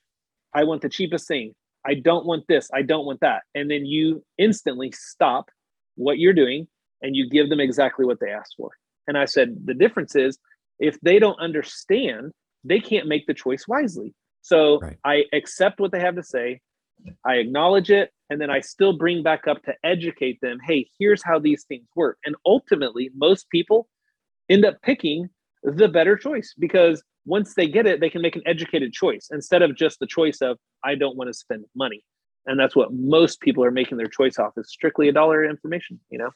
I want the cheapest thing. I don't want this. I don't want that. And then you instantly stop what you're doing and you give them exactly what they asked for. And I said, the difference is if they don't understand, they can't make the choice wisely. So Right. I accept what they have to say, I acknowledge it, and then I still bring back up to educate them hey, here's how these things work. And ultimately, most people end up picking the better choice because once they get it, they can make an educated choice instead of just the choice of, I don't want to spend money. And that's what most people are making their choice off is strictly a dollar information, you know?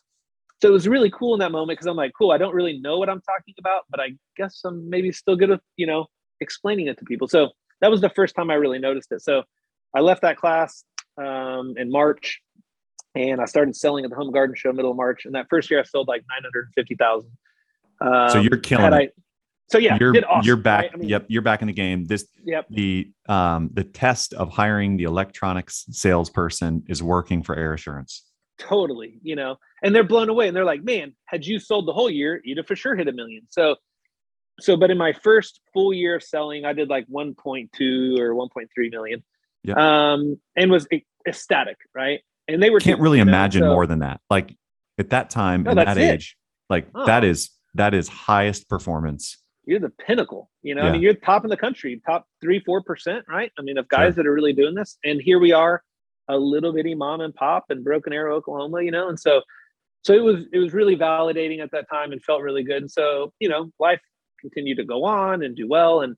So it was really cool in that moment because I'm like, cool, I don't really know what I'm talking about, but I guess I'm maybe still good at, you know, explaining it to people. So that was the first time I really noticed it. So I left that class um, in March and I started selling at the Home Garden Show middle of March. And that first year I sold like 950,000. Um, so you're killing it. I, so yeah, you're awesome, you're back. right? I mean, yep, you're back in the game. This Yep. the um the test of hiring the electronics salesperson is working for Air Assurance. totally you know and they're blown away and they're like man had you sold the whole year you'd have for sure hit a million so so but in my first full year of selling i did like 1.2 or 1.3 million Yeah. um and was ecstatic right and they were Can't really imagine so- more than that. Like at that time No, and that it. age, like Oh. that is that is highest performance you're the pinnacle. You know, I mean, you're top in the country, top three, four percent, right? I mean, of guys Sure. that are really doing this. And here we are, a little bitty mom and pop in Broken Arrow, Oklahoma, you know, and so so it was it was really validating at that time and felt really good. And so, you know, life continued to go on and do well. And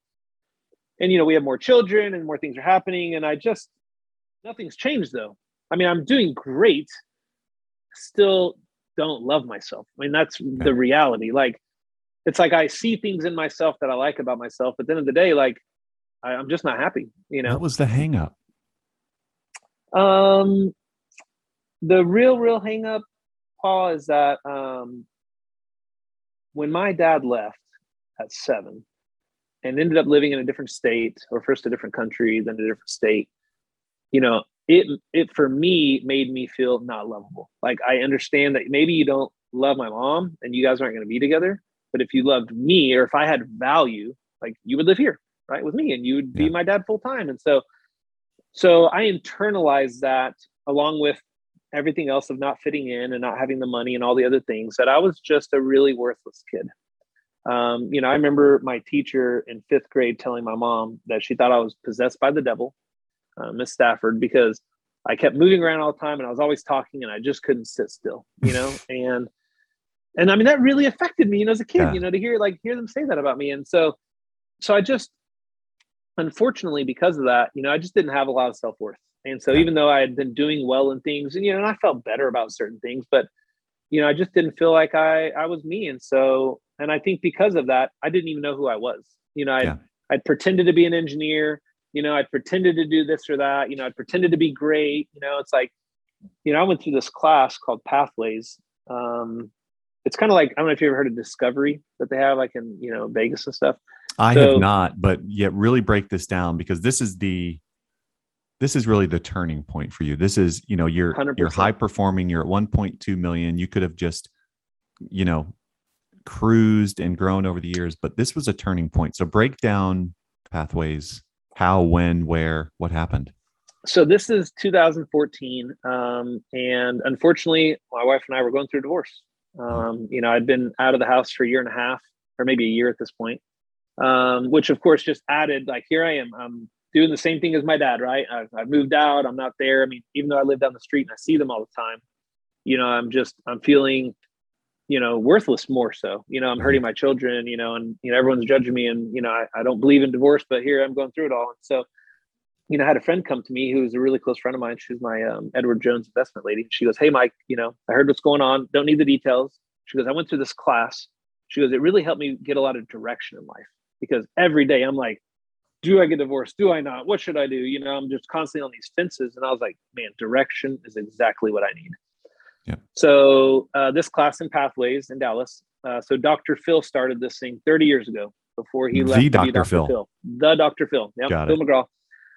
and you know, we have more children and more things are happening. And I just nothing's changed though. I mean, I'm doing great. Still don't love myself. I mean, that's the reality. Like it's like I see things in myself that I like about myself, but at the end of the day, like I, I'm just not happy, you know. What was the hang up? Um, the real, real hang up, Paul, is that um, when my dad left at seven and ended up living in a different state, or first a different country, then a different state, you know, it it for me made me feel not lovable. Like I understand that maybe you don't love my mom and you guys aren't going to be together, but if you loved me or if I had value, like you would live here, right, with me, and you would be Yeah. my dad full time, and so so I internalized that along with everything else of not fitting in and not having the money and all the other things that I was just a really worthless kid. Um, you know, I remember my teacher in fifth grade telling my mom that she thought I was possessed by the devil, uh, Miss Stafford, because I kept moving around all the time and I was always talking and I just couldn't sit still, you know, and and I mean that really affected me, you know, as a kid, Yeah. you know, to hear like hear them say that about me. And so so I just unfortunately because of that you know i just didn't have a lot of self-worth and so Yeah. even though i had been doing well in things and you know and i felt better about certain things but you know i just didn't feel like i i was me. And so and i think because of that i didn't even know who i was. You know i Yeah. i'd pretended to be an engineer. You know i'd pretended to do this or that. You know i'd pretended to be great. You know it's like you know i went through this class called pathways. Um it's kind of like i don't know if you ever heard of discovery that they have like in you know vegas and stuff. I So- have not, but yet really break this down because this is the this is really the turning point for you. This is, you know, you're you're high performing, you're at 1.2 million. You could have just, you know, cruised and grown over the years, but this was a turning point. So break down pathways, how, when, where, what happened. so this is 2014 um, and unfortunately my wife and i were going through a divorce um, you know i'd been out of the house for a year and a half or maybe a year at this point um, which of course just added like here i am i'm doing the same thing as my dad right I've, I've moved out i'm not there i mean even though i live down the street and i see them all the time you know i'm just i'm feeling you know worthless more so you know i'm hurting my children you know and you know everyone's judging me and you know I, I don't believe in divorce but here i'm going through it all and so you know, I had a friend come to me who was a really close friend of mine. She's my um, Edward Jones investment lady. She goes, Hey, Mike, you know, I heard what's going on. Don't need the details. She goes, I went through this class. She goes, It really helped me get a lot of direction in life because every day I'm like, Do I get divorced? Do I not? What should I do? You know, I'm just constantly on these fences. And I was like, Man, direction is exactly what I need. Yeah. So, uh, this class in Pathways in Dallas. Uh, so, Dr. Phil started this thing 30 years ago before he The left. be Dr. Phil. The Dr. Phil. Got Phil it. McGraw.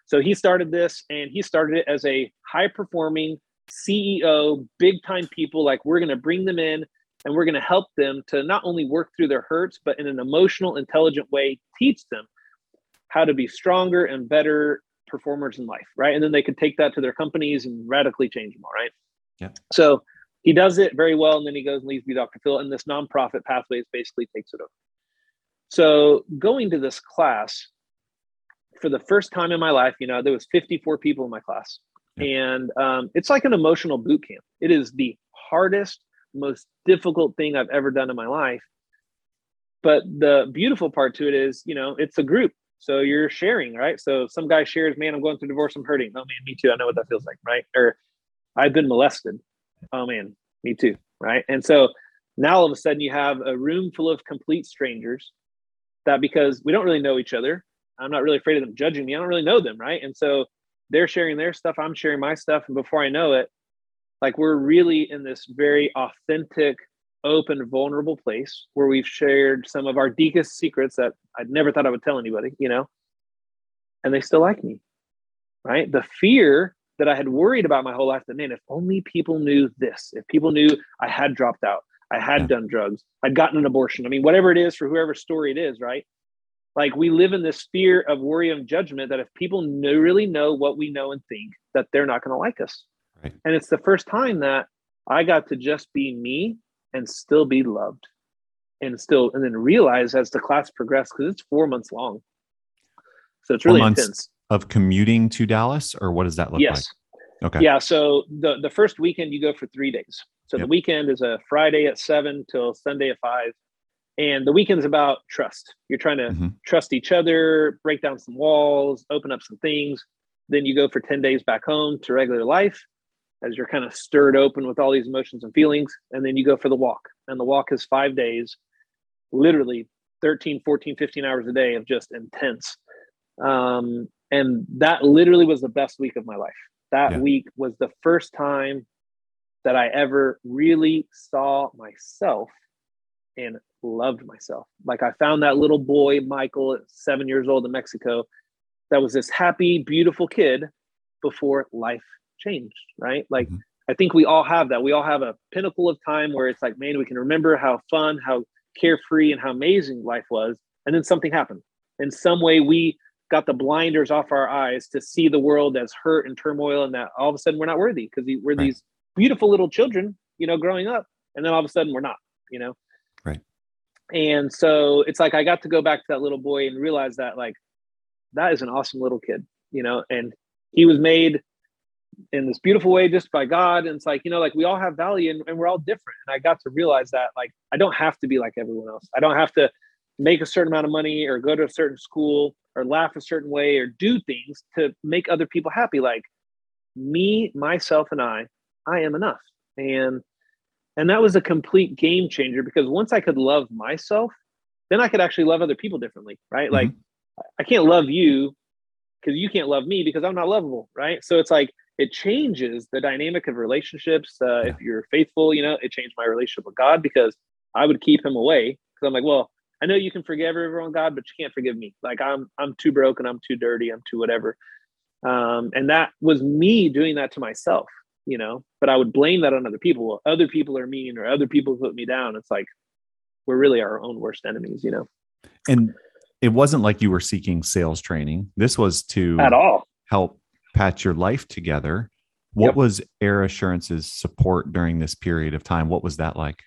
So he started this and he started it as a high performing CEO, big time people. Like, we're going to bring them in and we're going to help them to not only work through their hurts, but in an emotional, intelligent way, teach them how to be stronger and better performers in life. Right. And then they could take that to their companies and radically change them. All right. Yeah. So he does it very well. And then he goes and leaves me Dr. Phil. And this nonprofit pathways basically takes it over. So going to this class, for the first time in my life, you know, there was 54 people in my class. And um, it's like an emotional boot camp. It is the hardest, most difficult thing I've ever done in my life. But the beautiful part to it is, you know, it's a group. So you're sharing, right? So some guy shares, man, I'm going through divorce, I'm hurting. Oh man, me too. I know what that feels like, right? Or I've been molested. Oh man, me too, right? And so now all of a sudden you have a room full of complete strangers that because we don't really know each other, I'm not really afraid of them judging me. I don't really know them, right? And so they're sharing their stuff, I'm sharing my stuff, and before I know it, like we're really in this very authentic, open, vulnerable place where we've shared some of our deepest secrets that I'd never thought I would tell anybody, you know, and they still like me, right? The fear that I had worried about my whole life that, man, if only people knew this, if people knew I had dropped out, I had done drugs, I'd gotten an abortion. I mean, whatever it is for whoever story it is, right? Like we live in this fear of worry of judgment that if people know, really know what we know and think, that they're not going to like us. Right. And it's the first time that I got to just be me and still be loved. and still and then realize as the class progressed because it's four months long so it's really intense of commuting to Dallas, or what does that look like? yes like? Okay. yeah so the the first weekend you go for three days so Yep. the weekend is a friday at seven till sunday at five and the weekend's about trust you're trying to Mhm. trust each other break down some walls open up some things then you go for 10 days back home to regular life as you're kind of stirred open with all these emotions and feelings and then you go for the walk. And the walk is five days literally 13 14 15 hours a day of just intense. Um, and that literally was the best week of my life. That Yeah. week was the first time that i ever really saw myself and loved myself. Like i found that little boy michael at seven years old in mexico that was this happy beautiful kid before life changed right like Mhm. i think we all have that we all have a pinnacle of time where it's like man we can remember how fun how carefree and how amazing life was and then something happened in some way we got the blinders off our eyes to see the world as hurt and turmoil and that all of a sudden we're not worthy because we're Right. these beautiful little children you know growing up and then all of a sudden we're not you know Right. and so it's like i got to go back to that little boy and realize that like that is an awesome little kid you know and he was made in this beautiful way just by god. And it's like you know like we all have value and, and we're all different. And i got to realize that like i don't have to be like everyone else. I don't have to make a certain amount of money or go to a certain school or laugh a certain way or do things to make other people happy. Like me myself and i i am enough. And and that was a complete game changer because once i could love myself then i could actually love other people differently right? Mm-hmm. Like i can't love you because you can't love me because i'm not lovable right? So it's like it changes the dynamic of relationships uh, if you're faithful you know it changed my relationship with god because i would keep him away because i'm like well i know you can forgive everyone god but you can't forgive me. Like i'm i'm too broken i'm too dirty i'm too whatever. Um, and that was me doing that to myself you know but i would blame that on other people. Well, other people are mean or other people put me down. It's like we're really our own worst enemies you know? And it wasn't like you were seeking sales training. This was to at all. help patch your life together. What Yep. was Air Assurance's support during this period of time? What was that like?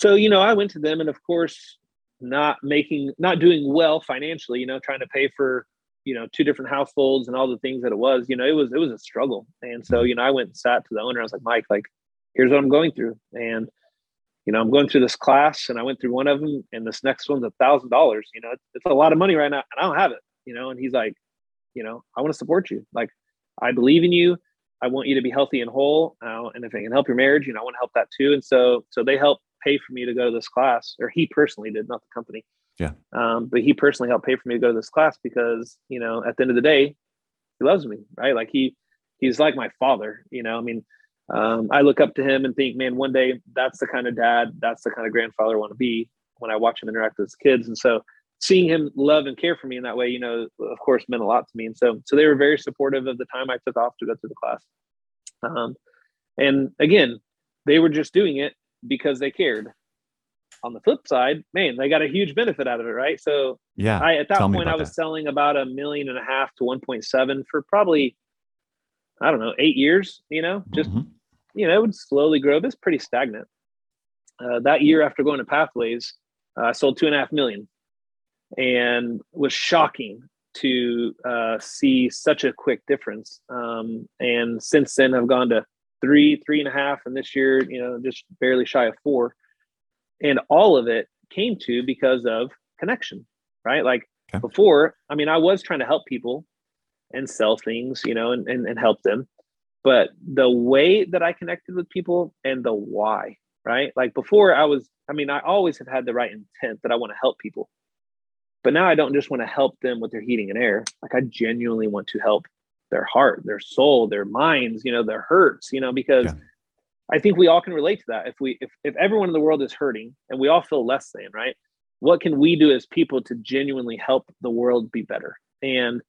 so you know i went to them and of course not making not doing well financially you know trying to pay for you know two different households and all the things that it was you know it was it was a struggle and so mm-hmm. you know i went and sat to the owner i was like mike like here's what i'm going through and you know i'm going through this class and i went through one of them and this next one's a thousand dollars you know it's, it's a lot of money right now and i don't have it you know and he's like you know i want to support you. Like i believe in you. I want you to be healthy and whole uh, and if i can help your marriage you know i want to help that too. And so so they helped pay for me to go to this class or he personally did not the company. Yeah. um, but he personally helped pay for me to go to this class because you know at the end of the day he loves me right? Like he he's like my father you know? I mean um, i look up to him and think man one day that's the kind of dad that's the kind of grandfather i want to be when i watch him interact with his kids. And so seeing him love and care for me in that way you know of course meant a lot to me and so so they were very supportive of the time i took off to go through the class um, and again they were just doing it because they cared on the flip side man they got a huge benefit out of it right so Yeah. I at that point I was that. selling about a million and a half to 1.7 for probably I don't know eight years. You know, just Mhm. you know it would slowly grow. But it's pretty stagnant. Uh, that year after going to Pathways, uh, I sold two and a half million, and was shocking to uh, see such a quick difference. Um, and since then, I've gone to three, three and a half, and this year, you know, just barely shy of four. And all of it came to because of connection, right? Like Okay. before, I mean, I was trying to help people and sell things, you know, and, and, and help them. But the way that I connected with people and the why, right? Like before, I was, I mean, I always have had the right intent that I want to help people. But now I don't just want to help them with their heating and air. Like I genuinely want to help their heart, their soul, their minds, you know, their hurts, you know, because Yeah. I think we all can relate to that. If we if if everyone in the world is hurting and we all feel less than, right? What can we do as people to genuinely help the world be better? And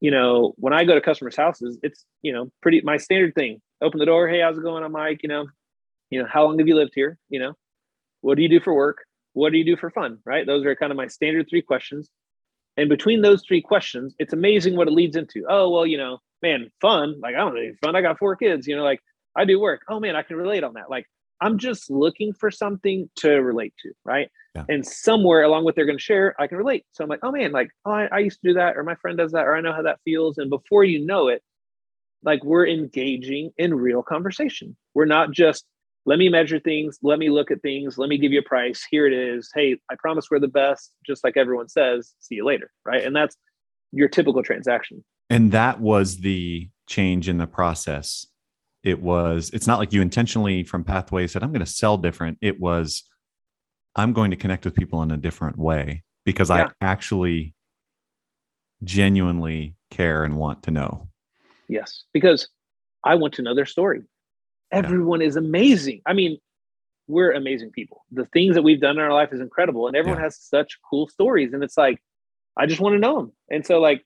you know, when I go to customers' houses, it's you know pretty my standard thing. Open the door. Hey, how's it going? I'm Mike. You know, you know, how long have you lived here? You know, what do you do for work? What do you do for fun? Right? Those are kind of my standard three questions. And between those three questions, it's amazing what it leads into. Oh, well, you know, man, fun. Like I don't know, fun. I got four kids. You know, like I do work. Oh man, I can relate on that. Like I'm just looking for something to relate to, right? Yeah. And somewhere along what they're going to share, I can relate. So I'm like, oh man, like oh, I, I used to do that, or my friend does that, or I know how that feels. And before you know it, like we're engaging in real conversation. We're not just let me measure things, let me look at things, let me give you a price. Here it is. Hey, I promise we're the best, just like everyone says. See you later, right? And that's your typical transaction. And that was the change in the process it was it's not like you intentionally from pathway said i'm going to sell different it was i'm going to connect with people in a different way because yeah. i actually genuinely care and want to know yes because i want to know their story everyone yeah. is amazing. I mean we're amazing people. The things that we've done in our life is incredible and everyone yeah. has such cool stories and it's like i just want to know them and so like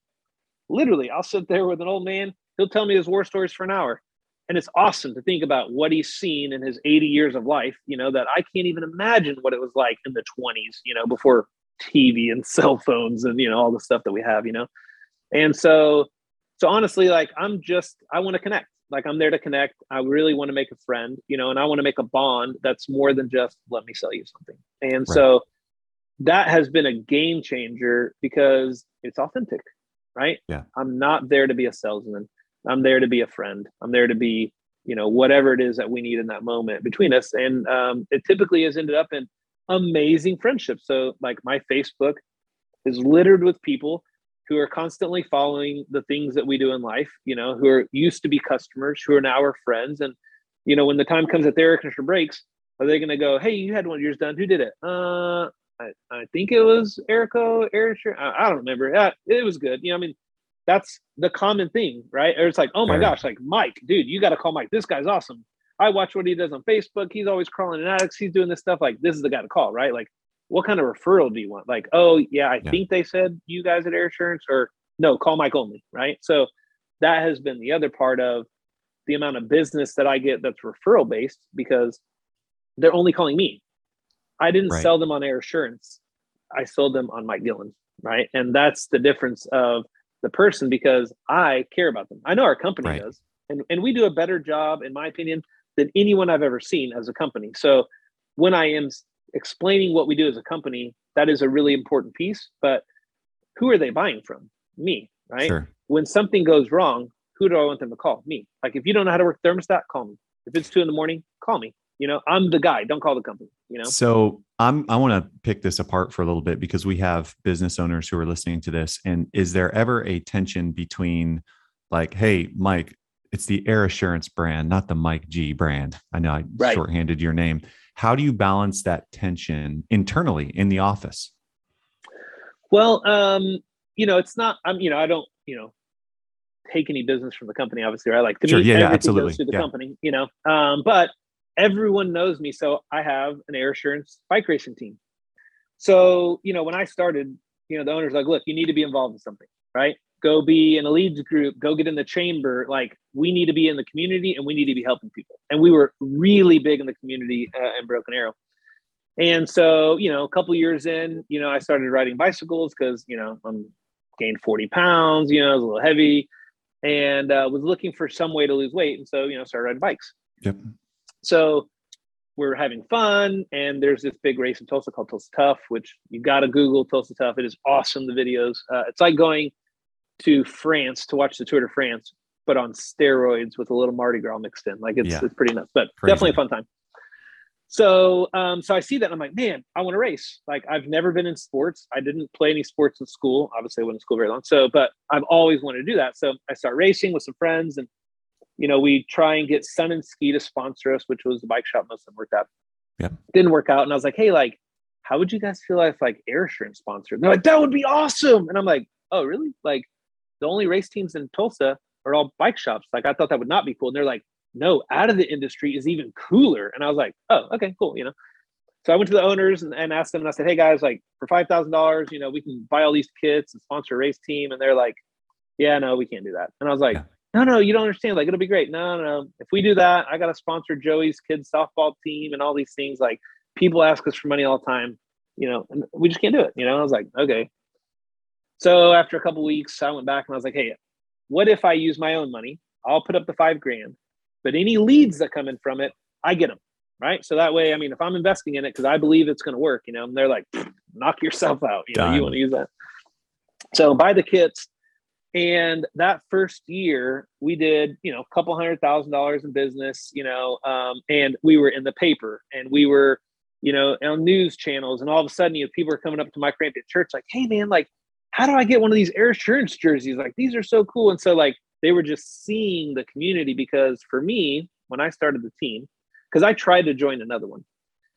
literally i'll sit there with an old man he'll tell me his war stories for an hour. And it's awesome to think about what he's seen in his 80 years of life you know that i can't even imagine what it was like in the 20s you know before tv and cell phones and you know all the stuff that we have you know? And so so honestly like i'm just i want to connect like i'm there to connect i really want to make a friend you know and i want to make a bond that's more than just let me sell you something and right. so that has been a game changer because it's authentic right yeah i'm not there to be a salesman I'm there to be a friend. I'm there to be, you know, whatever it is that we need in that moment between us. And um, it typically has ended up in amazing friendships. So, like, my Facebook is littered with people who are constantly following the things that we do in life, you know, who are used to be customers, who are now our friends. And, you know, when the time comes that their air conditioner breaks, are they going to go, hey, you had one of yours done. Who did it? Uh, I, I think it was Erico, Eric. I, I don't remember. Yeah, it was good. You know, I mean, that's the common thing, right? Or it's like, oh my gosh, like Mike, dude, you got to call Mike. This guy's awesome. I watch what he does on Facebook. He's always crawling in addicts. He's doing this stuff. Like, this is the guy to call, right? Like, what kind of referral do you want? Like, oh yeah, I yeah. think they said you guys at Air Assurance, or no, call Mike only, right? So that has been the other part of the amount of business that I get that's referral based because they're only calling me. I didn't right. sell them on Air Assurance. I sold them on Mike Guillen, right? And that's the difference of the person because I care about them. I know our company right. does. And, and we do a better job, in my opinion, than anyone I've ever seen as a company. So when I am explaining what we do as a company, that is a really important piece. But who are they buying from? Me, right? Sure. When something goes wrong, who do I want them to call? Me. Like if you don't know how to work thermostat, call me. If it's two in the morning, call me. You know, I'm the guy. Don't call the company. You know. So I'm I want to pick this apart for a little bit because we have business owners who are listening to this. And is there ever a tension between like, hey, Mike, it's the Air Assurance brand, not the Mike G brand. I know I right. shorthanded your name. How do you balance that tension internally in the office? Well, um, you know, it's not. I'm. You know, I don't. You know, take any business from the company. Obviously, right? Like to sure, me, yeah, everything absolutely. goes through the yeah. company. You know, um, but everyone knows me. So I have an air assurance bike racing team. So, you know, when I started, you know, the owner's like, look, you need to be involved in something, right? Go be in a leads group, go get in the chamber. Like, we need to be in the community and we need to be helping people. And we were really big in the community uh, in Broken Arrow. And so, you know, a couple years in, you know, I started riding bicycles because, you know, I'm gained 40 pounds, you know, I was a little heavy and uh, was looking for some way to lose weight. And so, you know, started riding bikes. Yep. So we're having fun, and there's this big race in Tulsa called Tulsa Tough, which you got to Google Tulsa Tough. It is awesome. The videos. Uh, it's like going to France to watch the Tour de France, but on steroids with a little Mardi Gras mixed in. Like it's yeah. it's pretty nuts, but Crazy. definitely a fun time. So um, so I see that I'm like, man, I want to race. Like I've never been in sports. I didn't play any sports in school. Obviously, I went to school very long. So, but I've always wanted to do that. So I start racing with some friends and you know, we try and get Sun and Ski to sponsor us, which was the bike shop most of them worked out. Yeah. Didn't work out. And I was like, hey, like, how would you guys feel if like Air Assurance sponsored? And they're like, that would be awesome. And I'm like, oh, really? Like the only race teams in Tulsa are all bike shops. Like I thought that would not be cool. And they're like, no, out of the industry is even cooler. And I was like, oh, okay, cool. You know. So I went to the owners and, and asked them, and I said, hey guys, like for five thousand dollars, you know, we can buy all these kits and sponsor a race team. And they're like, yeah, no, we can't do that. And I was like, yeah no, no, you don't understand. Like, it'll be great. No, no, if we do that, I got to sponsor Joey's kids softball team and all these things. Like, people ask us for money all the time, you know, and we just can't do it. You know, I was like, okay. So after a couple weeks, I went back and I was like, hey, what if I use my own money? I'll put up the five grand, but any leads that come in from it, I get them. right? So that way, I mean, if I'm investing in it because I believe it's going to work, you know, and they're like, knock yourself out. You know, you want to use that. So buy the kits. And that first year, we did, you know, a couple hundred thousand dollars in business, you know, um, and we were in the paper and we were, you know, on news channels. And all of a sudden, you know, people are coming up to my Crampton church like, hey, man, like, how do I get one of these air assurance jerseys? Like, these are so cool. And so, like, they were just seeing the community because for me, when I started the team, because I tried to join another one,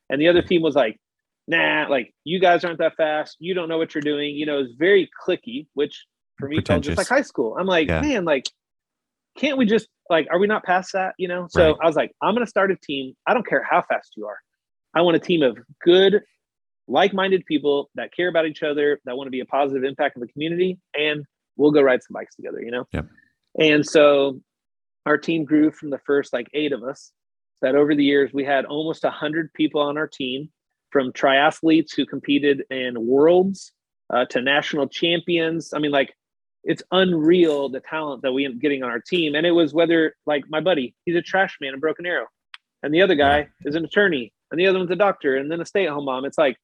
and the other team was like, nah, like you guys aren't that fast. You don't know what you're doing. You know, it's very clicky, which for me felt just like high school. I'm like, yeah. man, like, can't we just like, are we not past that? You know? So right. I was like, I'm gonna start a team. I don't care how fast you are. I want a team of good, like-minded people that care about each other, that want to be a positive impact in the community, and we'll go ride some bikes together, you know? Yep. And so our team grew from the first like eight of us that over the years we had almost 100 people on our team from triathletes who competed in worlds uh, to national champions i mean like it's unreal the talent that we end up getting on our team and it was whether like my buddy he's a trash man in broken arrow and the other guy is an attorney and the other one's a doctor and then a stay-at-home mom it's like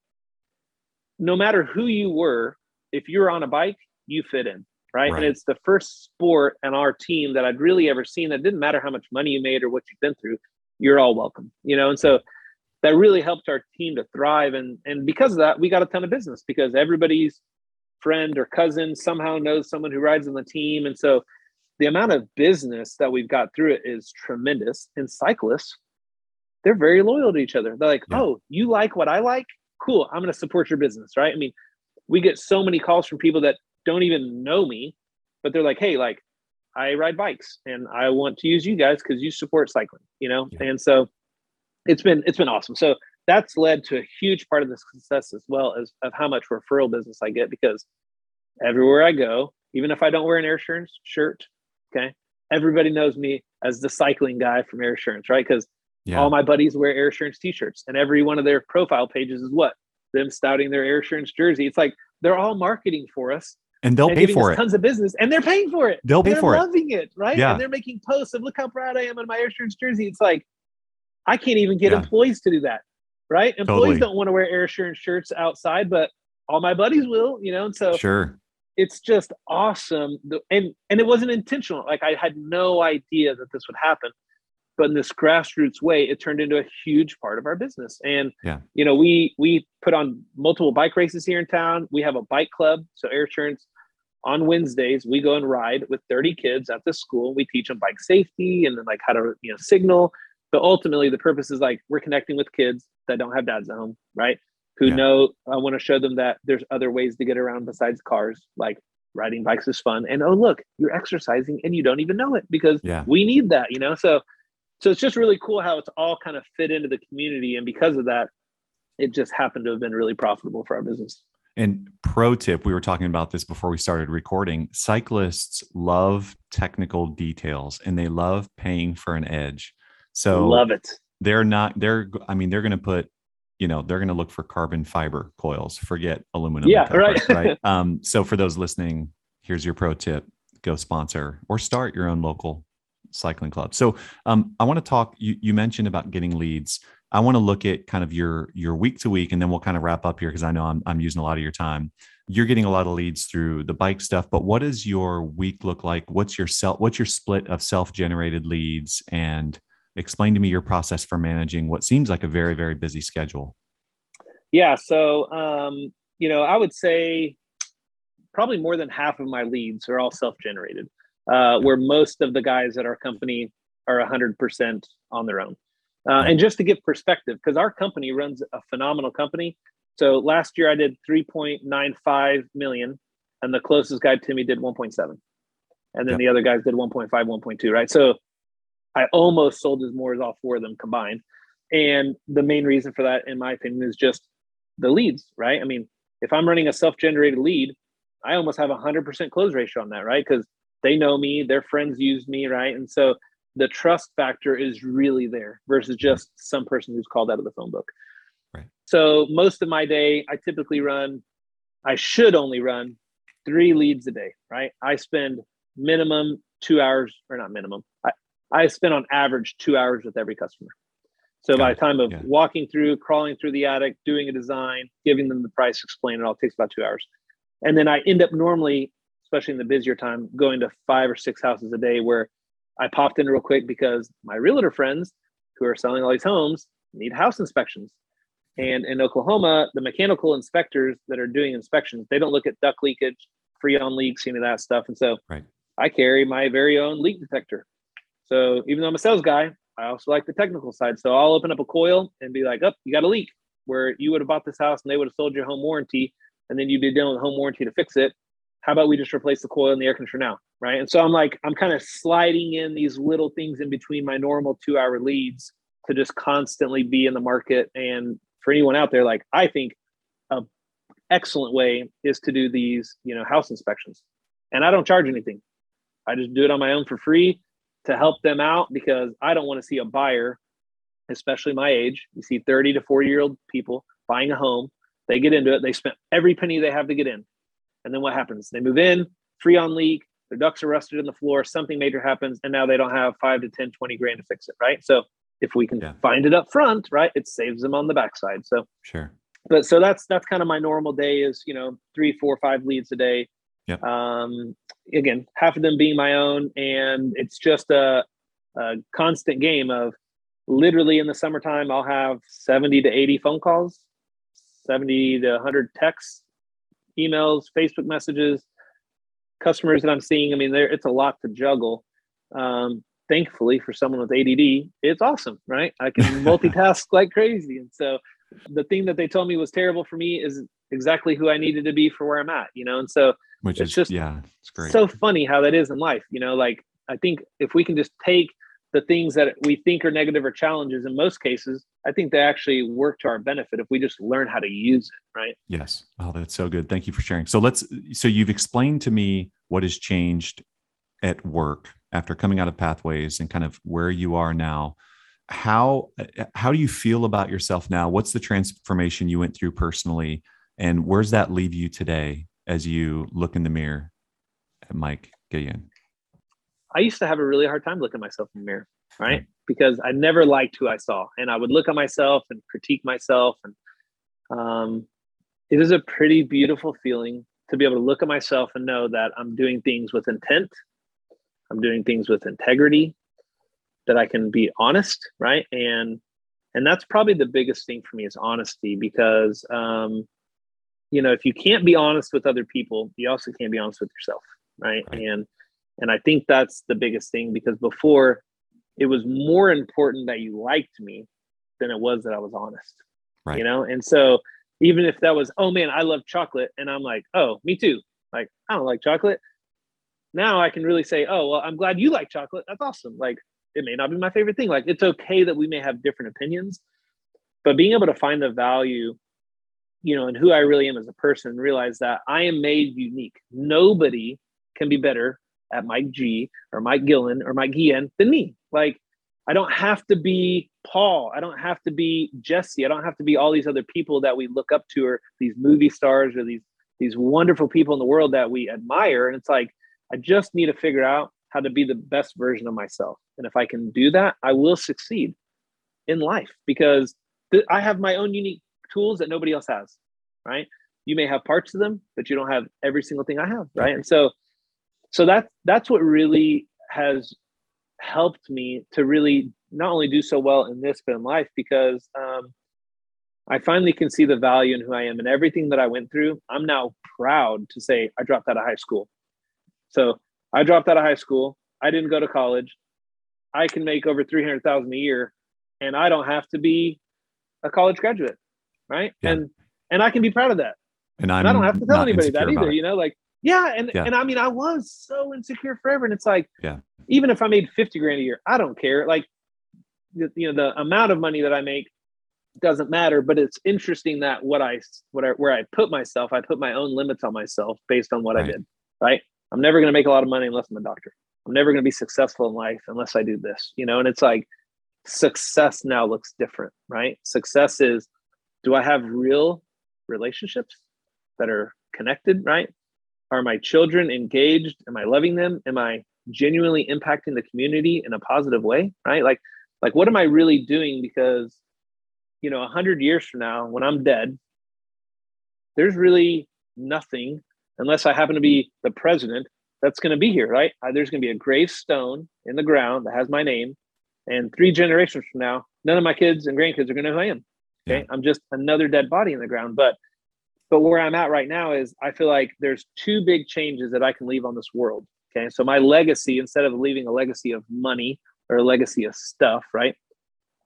no matter who you were if you're on a bike you fit in right? right? And it's the first sport on our team that I'd really ever seen that didn't matter how much money you made or what you've been through, you're all welcome, you know? And so that really helped our team to thrive. And, and because of that, we got a ton of business because everybody's friend or cousin somehow knows someone who rides on the team. And so the amount of business that we've got through it is tremendous. And cyclists, they're very loyal to each other. They're like, yeah. oh, you like what I like? Cool. I'm going to support your business, right? I mean, we get so many calls from people that don't even know me, but they're like, hey, like I ride bikes and I want to use you guys because you support cycling, you know? Yeah. And so it's been it's been awesome. So that's led to a huge part of the success as well as of how much referral business I get because everywhere I go, even if I don't wear an air assurance shirt, okay, everybody knows me as the cycling guy from air assurance, right? Because yeah. all my buddies wear air assurance t-shirts and every one of their profile pages is what? Them stouting their air assurance jersey. It's like they're all marketing for us and they'll pay for it. Tons of business, and they're paying for it. They'll pay they're for it. Loving it, right? Yeah. And they're making posts of look how proud I am in my Air Assurance jersey. It's like I can't even get yeah. employees to do that, right? Employees totally. don't want to wear Air Assurance shirts outside, but all my buddies will, you know. And so sure, it's just awesome. And and it wasn't intentional. Like I had no idea that this would happen but in this grassroots way it turned into a huge part of our business. And yeah. you know we we put on multiple bike races here in town. We have a bike club. So air assurance on wednesdays we go and ride with 30 kids at the school. We teach them bike safety and then like how to you know signal. But ultimately the purpose is like we're connecting with kids that don't have dads at home right? Who yeah. know i want to show them that there's other ways to get around besides cars like riding bikes is fun. And oh look you're exercising and you don't even know it because yeah. we need that you know? So so it's just really cool how it's all kind of fit into the community. And because of that it just happened to have been really profitable for our business. And pro tip we were talking about this before we started recording. Cyclists love technical details and they love paying for an edge. So love it. they're not they're i mean they're going to put you know they're going to look for carbon fiber coils forget aluminum yeah right. right? Um so for those listening here's your pro tip. Go sponsor or start your own local cycling club. So um, I want to talk. You, you mentioned about getting leads. I want to look at kind of your your week to week, and then we'll kind of wrap up here because I know I'm I'm using a lot of your time. You're getting a lot of leads through the bike stuff, but what does your week look like? What's your self? What's your split of self generated leads? And explain to me your process for managing what seems like a very very busy schedule. Yeah. So um, you know, I would say probably more than half of my leads are all self generated uh, where most of the guys at our company are 100% on their own. Uh, and just to give perspective, because our company runs a phenomenal company. So last year I did 3.95 million, and the closest guy to me did 1.7. And then the other guys did 1.5, 1.2, right? So I almost sold as more as all four of them combined. And the main reason for that, in my opinion, is just the leads, right? I mean, if I'm running a self generated lead, I almost have a 100% close ratio on that, right? Because they know me, their friends use me, right? And so the trust factor is really there versus just some person who's called out of the phone book. Right. So most of my day, I typically run, I should only run three leads a day, right? I spend minimum two hours, or not minimum, I, I spend on average two hours with every customer. So Got by the time of Yeah. walking through, crawling through the attic, doing a design, giving them the price, explain it all takes about two hours. And then I end up normally, especially in the busier time, going to five or six houses a day where I popped in real quick because my realtor friends who are selling all these homes need house inspections. And in Oklahoma, the mechanical inspectors that are doing inspections, they don't look at duct leakage, freon leaks, any of that stuff. And so Right. I carry my very own leak detector. So even though I'm a sales guy, I also like the technical side. So I'll open up a coil and be like, oh, you got a leak where you would have bought this house and they would have sold you a home warranty and then you'd be dealing with home warranty to fix it. How about we just replace the coil in the air conditioner now? Right. And so I'm like, I'm kind of sliding in these little things in between my normal two hour leads to just constantly be in the market. And for anyone out there, like I think a excellent way is to do these, you know, house inspections. And I don't charge anything. I just do it on my own for free to help them out because I don't want to see a buyer, especially my age. You see 30 to 40 year old people buying a home, they get into it, they spent every penny they have to get in. And then what happens? They move in, Freon leak, their ducts are rusted in the floor, something major happens, and now they don't have five to 10, 20 grand to fix it, right? So if we can Yeah. find it up front, right, it saves them on the backside. So Sure. but so that's that's kind of my normal day is you know three four five leads a day Yeah. um again half of them being my own and it's just a, a constant game of literally in the summertime i'll have 70 to 80 phone calls 70 to 100 texts emails facebook messages customers that i'm seeing i mean there it's a lot to juggle um thankfully for someone with ADD it's awesome right i can multitask like crazy and so the thing that they told me was terrible for me is exactly who I needed to be for where I'm at, you know? And so Which It's is just yeah, it's great. so funny how that is in life, you know, like I think if we can just take the things that we think are negative or challenges in most cases, I think they actually work to our benefit if we just learn how to use it, right? Yes. Oh, that's so good. Thank you for sharing. So let's so you've explained to me what has changed at work after coming out of pathways and kind of where you are now. How how do you feel about yourself now? What's the transformation you went through personally and where's that leave you today as you look in the mirror at Mike Guillen? I used to have a really hard time looking myself in the mirror, right? Because I never liked who I saw, and I would look at myself and critique myself, and um, it is a pretty beautiful feeling to be able to look at myself and know that I'm doing things with intent, I'm doing things with integrity, that I can be honest, right? And and that's probably the biggest thing for me is honesty because um, you know if you can't be honest with other people, you also can't be honest with yourself, right? Right. And and I think that's the biggest thing because before it was more important that you liked me than it was that I was honest. Right. You know, and so even if that was, oh man, I love chocolate, and I'm like, oh, me too. Like, I don't like chocolate. Now I can really say, oh, well, I'm glad you like chocolate. That's awesome. Like, it may not be my favorite thing. Like, it's okay that we may have different opinions, but being able to find the value, you know, and who I really am as a person, and realize that I am made unique. Nobody can be better at Mike G or Mike Gillen or Mike Guillen than me. Like, I don't have to be Paul. I don't have to be Jesse. I don't have to be all these other people that we look up to or these movie stars or these these wonderful people in the world that we admire. And it's like, I just need to figure out how to be the best version of myself. And if I can do that, I will succeed in life because th- I have my own unique tools that nobody else has, right? You may have parts of them, but you don't have every single thing I have, right? And so so that's that's what really has helped me to really not only do so well in this but in life because um, I finally can see the value in who I am and everything that I went through. I'm now proud to say I dropped out of high school. So I dropped out of high school. I didn't go to college. I can make over three hundred thousand a year, and I don't have to be a college graduate, right? Yeah. And and I can be proud of that. And And I don't have to tell anybody that either. it. You know, like yeah, and Yeah. and I mean, I was so insecure forever, and it's like, Yeah. even if I made fifty grand a year, I don't care. Like, you know, the amount of money that I make doesn't matter. But it's interesting that what I what I where I put myself, I put my own limits on myself based on what I did. Right? I'm never going to make a lot of money unless I'm a doctor. I'm never going to be successful in life unless I do this. You know, and it's like success now looks different, right? Success is do I have real relationships that are connected, right? Are my children engaged? Am I loving them? Am I genuinely impacting the community in a positive way, right? Like Like, what am I really doing? Because, you know, a hundred years from now, when I'm dead, there's really nothing unless I happen to be the president that's going to be here, right? There's going to be a gravestone in the ground that has my name. And three generations from now, none of my kids and grandkids are going to know who I am. Okay. Yeah. I'm just another dead body in the ground. But but where I'm at right now is I feel like there's two big changes that I can leave on this world. Okay. So my legacy, instead of leaving a legacy of money or a legacy of stuff, right?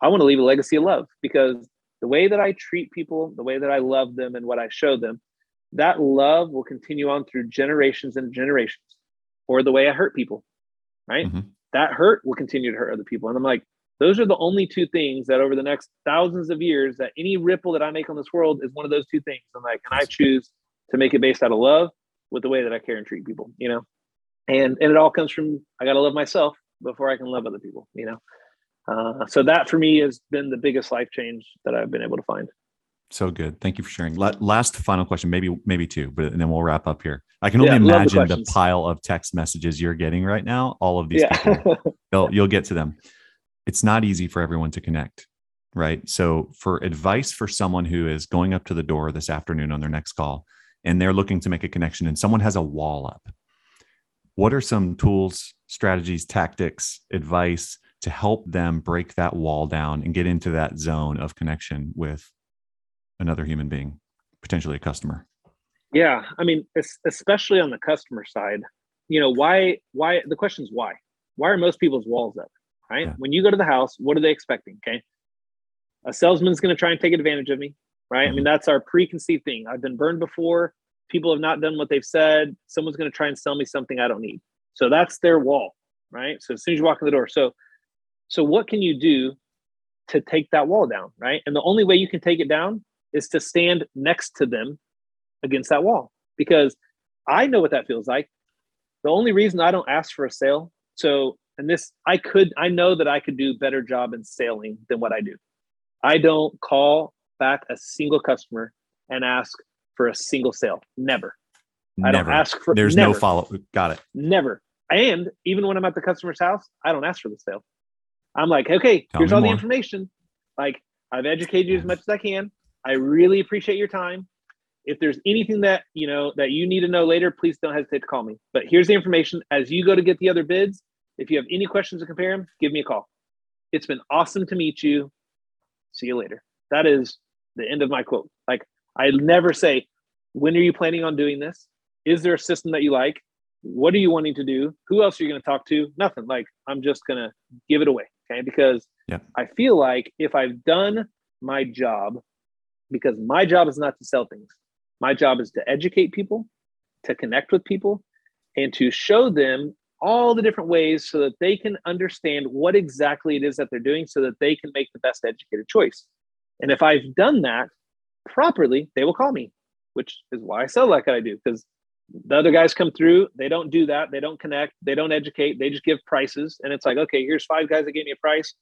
I want to leave a legacy of love because the way that I treat people, the way that I love them and what I show them, that love will continue on through generations and generations or the way I hurt people, right? Mm-hmm. That hurt will continue to hurt other people. And I'm like, those are the only two things that over the next thousands of years that any ripple that I make on this world is one of those two things. I'm like, and I choose to make it based out of love with the way that I care and treat people, you know? And and it all comes from I gotta love myself before I can love other people, you know. Uh, so that for me has been the biggest life change that I've been able to find. So good. Thank you for sharing. Last final question, maybe maybe two, but and then we'll wrap up here. I can only yeah, imagine the, the, pile of text messages you're getting right now. All of these yeah. people, you'll get to them. It's not easy for everyone to connect, right? So, for advice for someone who is going up to the door this afternoon on their next call, and they're looking to make a connection, and someone has a wall up, what are some tools, strategies, tactics, advice to help them break that wall down and get into that zone of connection with another human being, potentially a customer? Yeah, I mean, especially on the customer side, you know, why? Why? The question is why? Why are most people's walls up? Right? Yeah. When you go to the house, what are they expecting? Okay, a salesman's going to try and take advantage of me. Right? Mm-hmm. I mean, mm-hmm. that's our preconceived thing. I've been burned before. People have not done what they've said. Someone's going to try and sell me something I don't need. So that's their wall. Right? So as soon as you walk in the door, so so what can you do to take that wall down? Right? And the only way you can take it down is to stand next to them against that wall because I know what that feels like. The only reason I don't ask for a sale, so and this I could I know that I could do better job in selling than what I do. I don't call back a single customer and ask for a single sale. Never. Never. I don't ask for There's never. no follow. Got it. Never. And even when I'm at the customer's house, I don't ask for the sale. I'm like, okay, Tell here's all more. the information. Like I've educated you as much as I can. I really appreciate your time. If there's anything that you know that you need to know later, please don't hesitate to call me. But here's the information as you go to get the other bids. If you have any questions to compare them, give me a call. It's been awesome to meet you. See you later. That is the end of my quote. Like I never say, when are you planning on doing this? Is there a system that you like? What are you wanting to do? Who else are you going to talk to? Nothing. Like I'm just going to give it away. Okay. Because yeah. I feel like if I've done my job because my job is not to sell things. My job is to educate people, to connect with people, and to show them all the different ways so that they can understand what exactly it is that they're doing so that they can make the best educated choice. And if I've done that properly, they will call me, which is why I sell like I do because the other guys come through, they don't do that, they don't connect, they don't educate, they just give prices. And it's like, okay, here's five guys that gave me a price.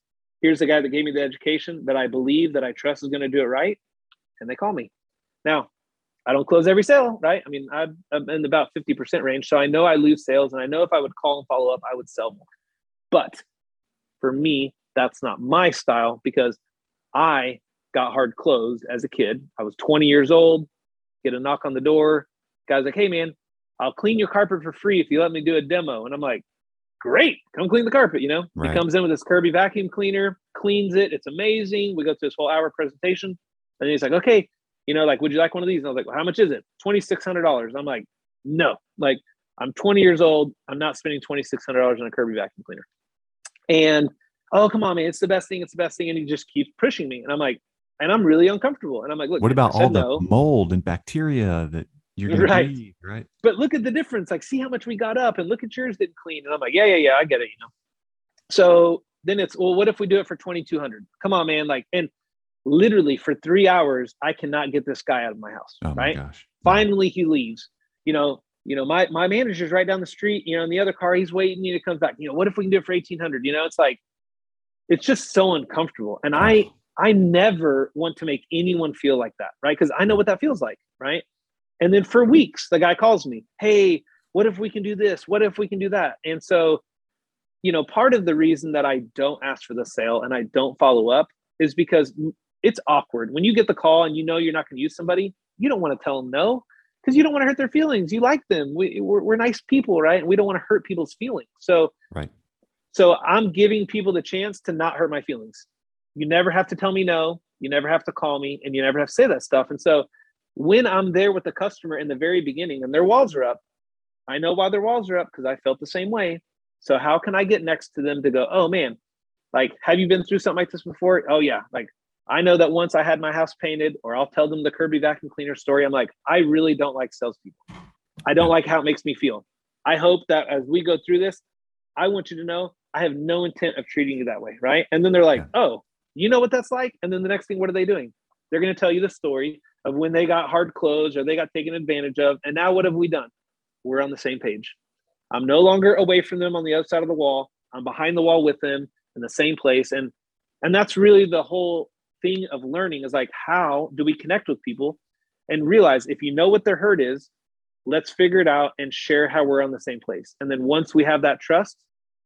Here's the guy that gave me the education that I believe that I trust is going to do it right and they call me. Now, I don't close every sale, right? I mean, I'm, I'm in about 50% range. So I know I lose sales and I know if I would call and follow up, I would sell more. But for me, that's not my style because I got hard closed as a kid. I was 20 years old, get a knock on the door. Guy's like, hey, man, I'll clean your carpet for free if you let me do a demo. And I'm like, great, come clean the carpet. You know, right. he comes in with his Kirby vacuum cleaner, cleans it. It's amazing. We go through this whole hour presentation. And he's like, okay, you know, like, would you like one of these? And I was like, well, how much is it? $2,600. I'm like, no, like I'm 20 years old. I'm not spending $2,600 on a Kirby vacuum cleaner. And, oh, come on, man, it's the best thing. It's the best thing. And he just keeps pushing me. And I'm like, and I'm really uncomfortable. And I'm like, look, what about all the no. mold and bacteria that you're going right. breathe, right? But look at the difference. Like, see how much we got up and look at yours didn't clean. And I'm like, yeah, yeah, yeah, I get it, you know? So then it's, well, what if we do it for 2200 Come on, man. Like, and literally for three hours, I cannot get this guy out of my house. Oh right. My Finally, he leaves. You know, you know, my my manager's right down the street. You know, in the other car, he's waiting. You know, comes back. You know, what if we can do it for eighteen hundred? You know, it's like, it's just so uncomfortable. And I I never want to make anyone feel like that, right? Because I know what that feels like, right? And then for weeks, the guy calls me, "Hey, what if we can do this? What if we can do that?" And so you know, part of the reason that I don't ask for the sale and I don't follow up is because it's awkward. When you get the call and you know you're not going to use somebody, you don't want to tell them no because you don't want to hurt their feelings. You like them. We, we're, we're nice people, right? And we don't want to hurt people's feelings. So, right. So I'm giving people the chance to not hurt my feelings. You never have to tell me no. You never have to call me, and you never have to say that stuff. And so, when I'm there with the customer in the very beginning and their walls are up, I know why their walls are up because I felt the same way. So how can I get next to them to go, oh man, like, have you been through something like this before? Oh yeah. Like I know that once I had my house painted, or I'll tell them the Kirby vacuum cleaner story. I'm like, I really don't like salespeople. I don't like how it makes me feel. I hope that as we go through this, I want you to know I have no intent of treating you that way. Right. And then they're like, oh, you know what that's like? And then the next thing, what are they doing? They're going to tell you the story of when they got hard closed or they got taken advantage of. And now what have we done? We're on the same page. I'm no longer away from them on the other side of the wall. I'm behind the wall with them in the same place. And and that's really the whole thing of learning is like how do we connect with people and realize if you know what their hurt is, let's figure it out and share how we're on the same place. And then once we have that trust,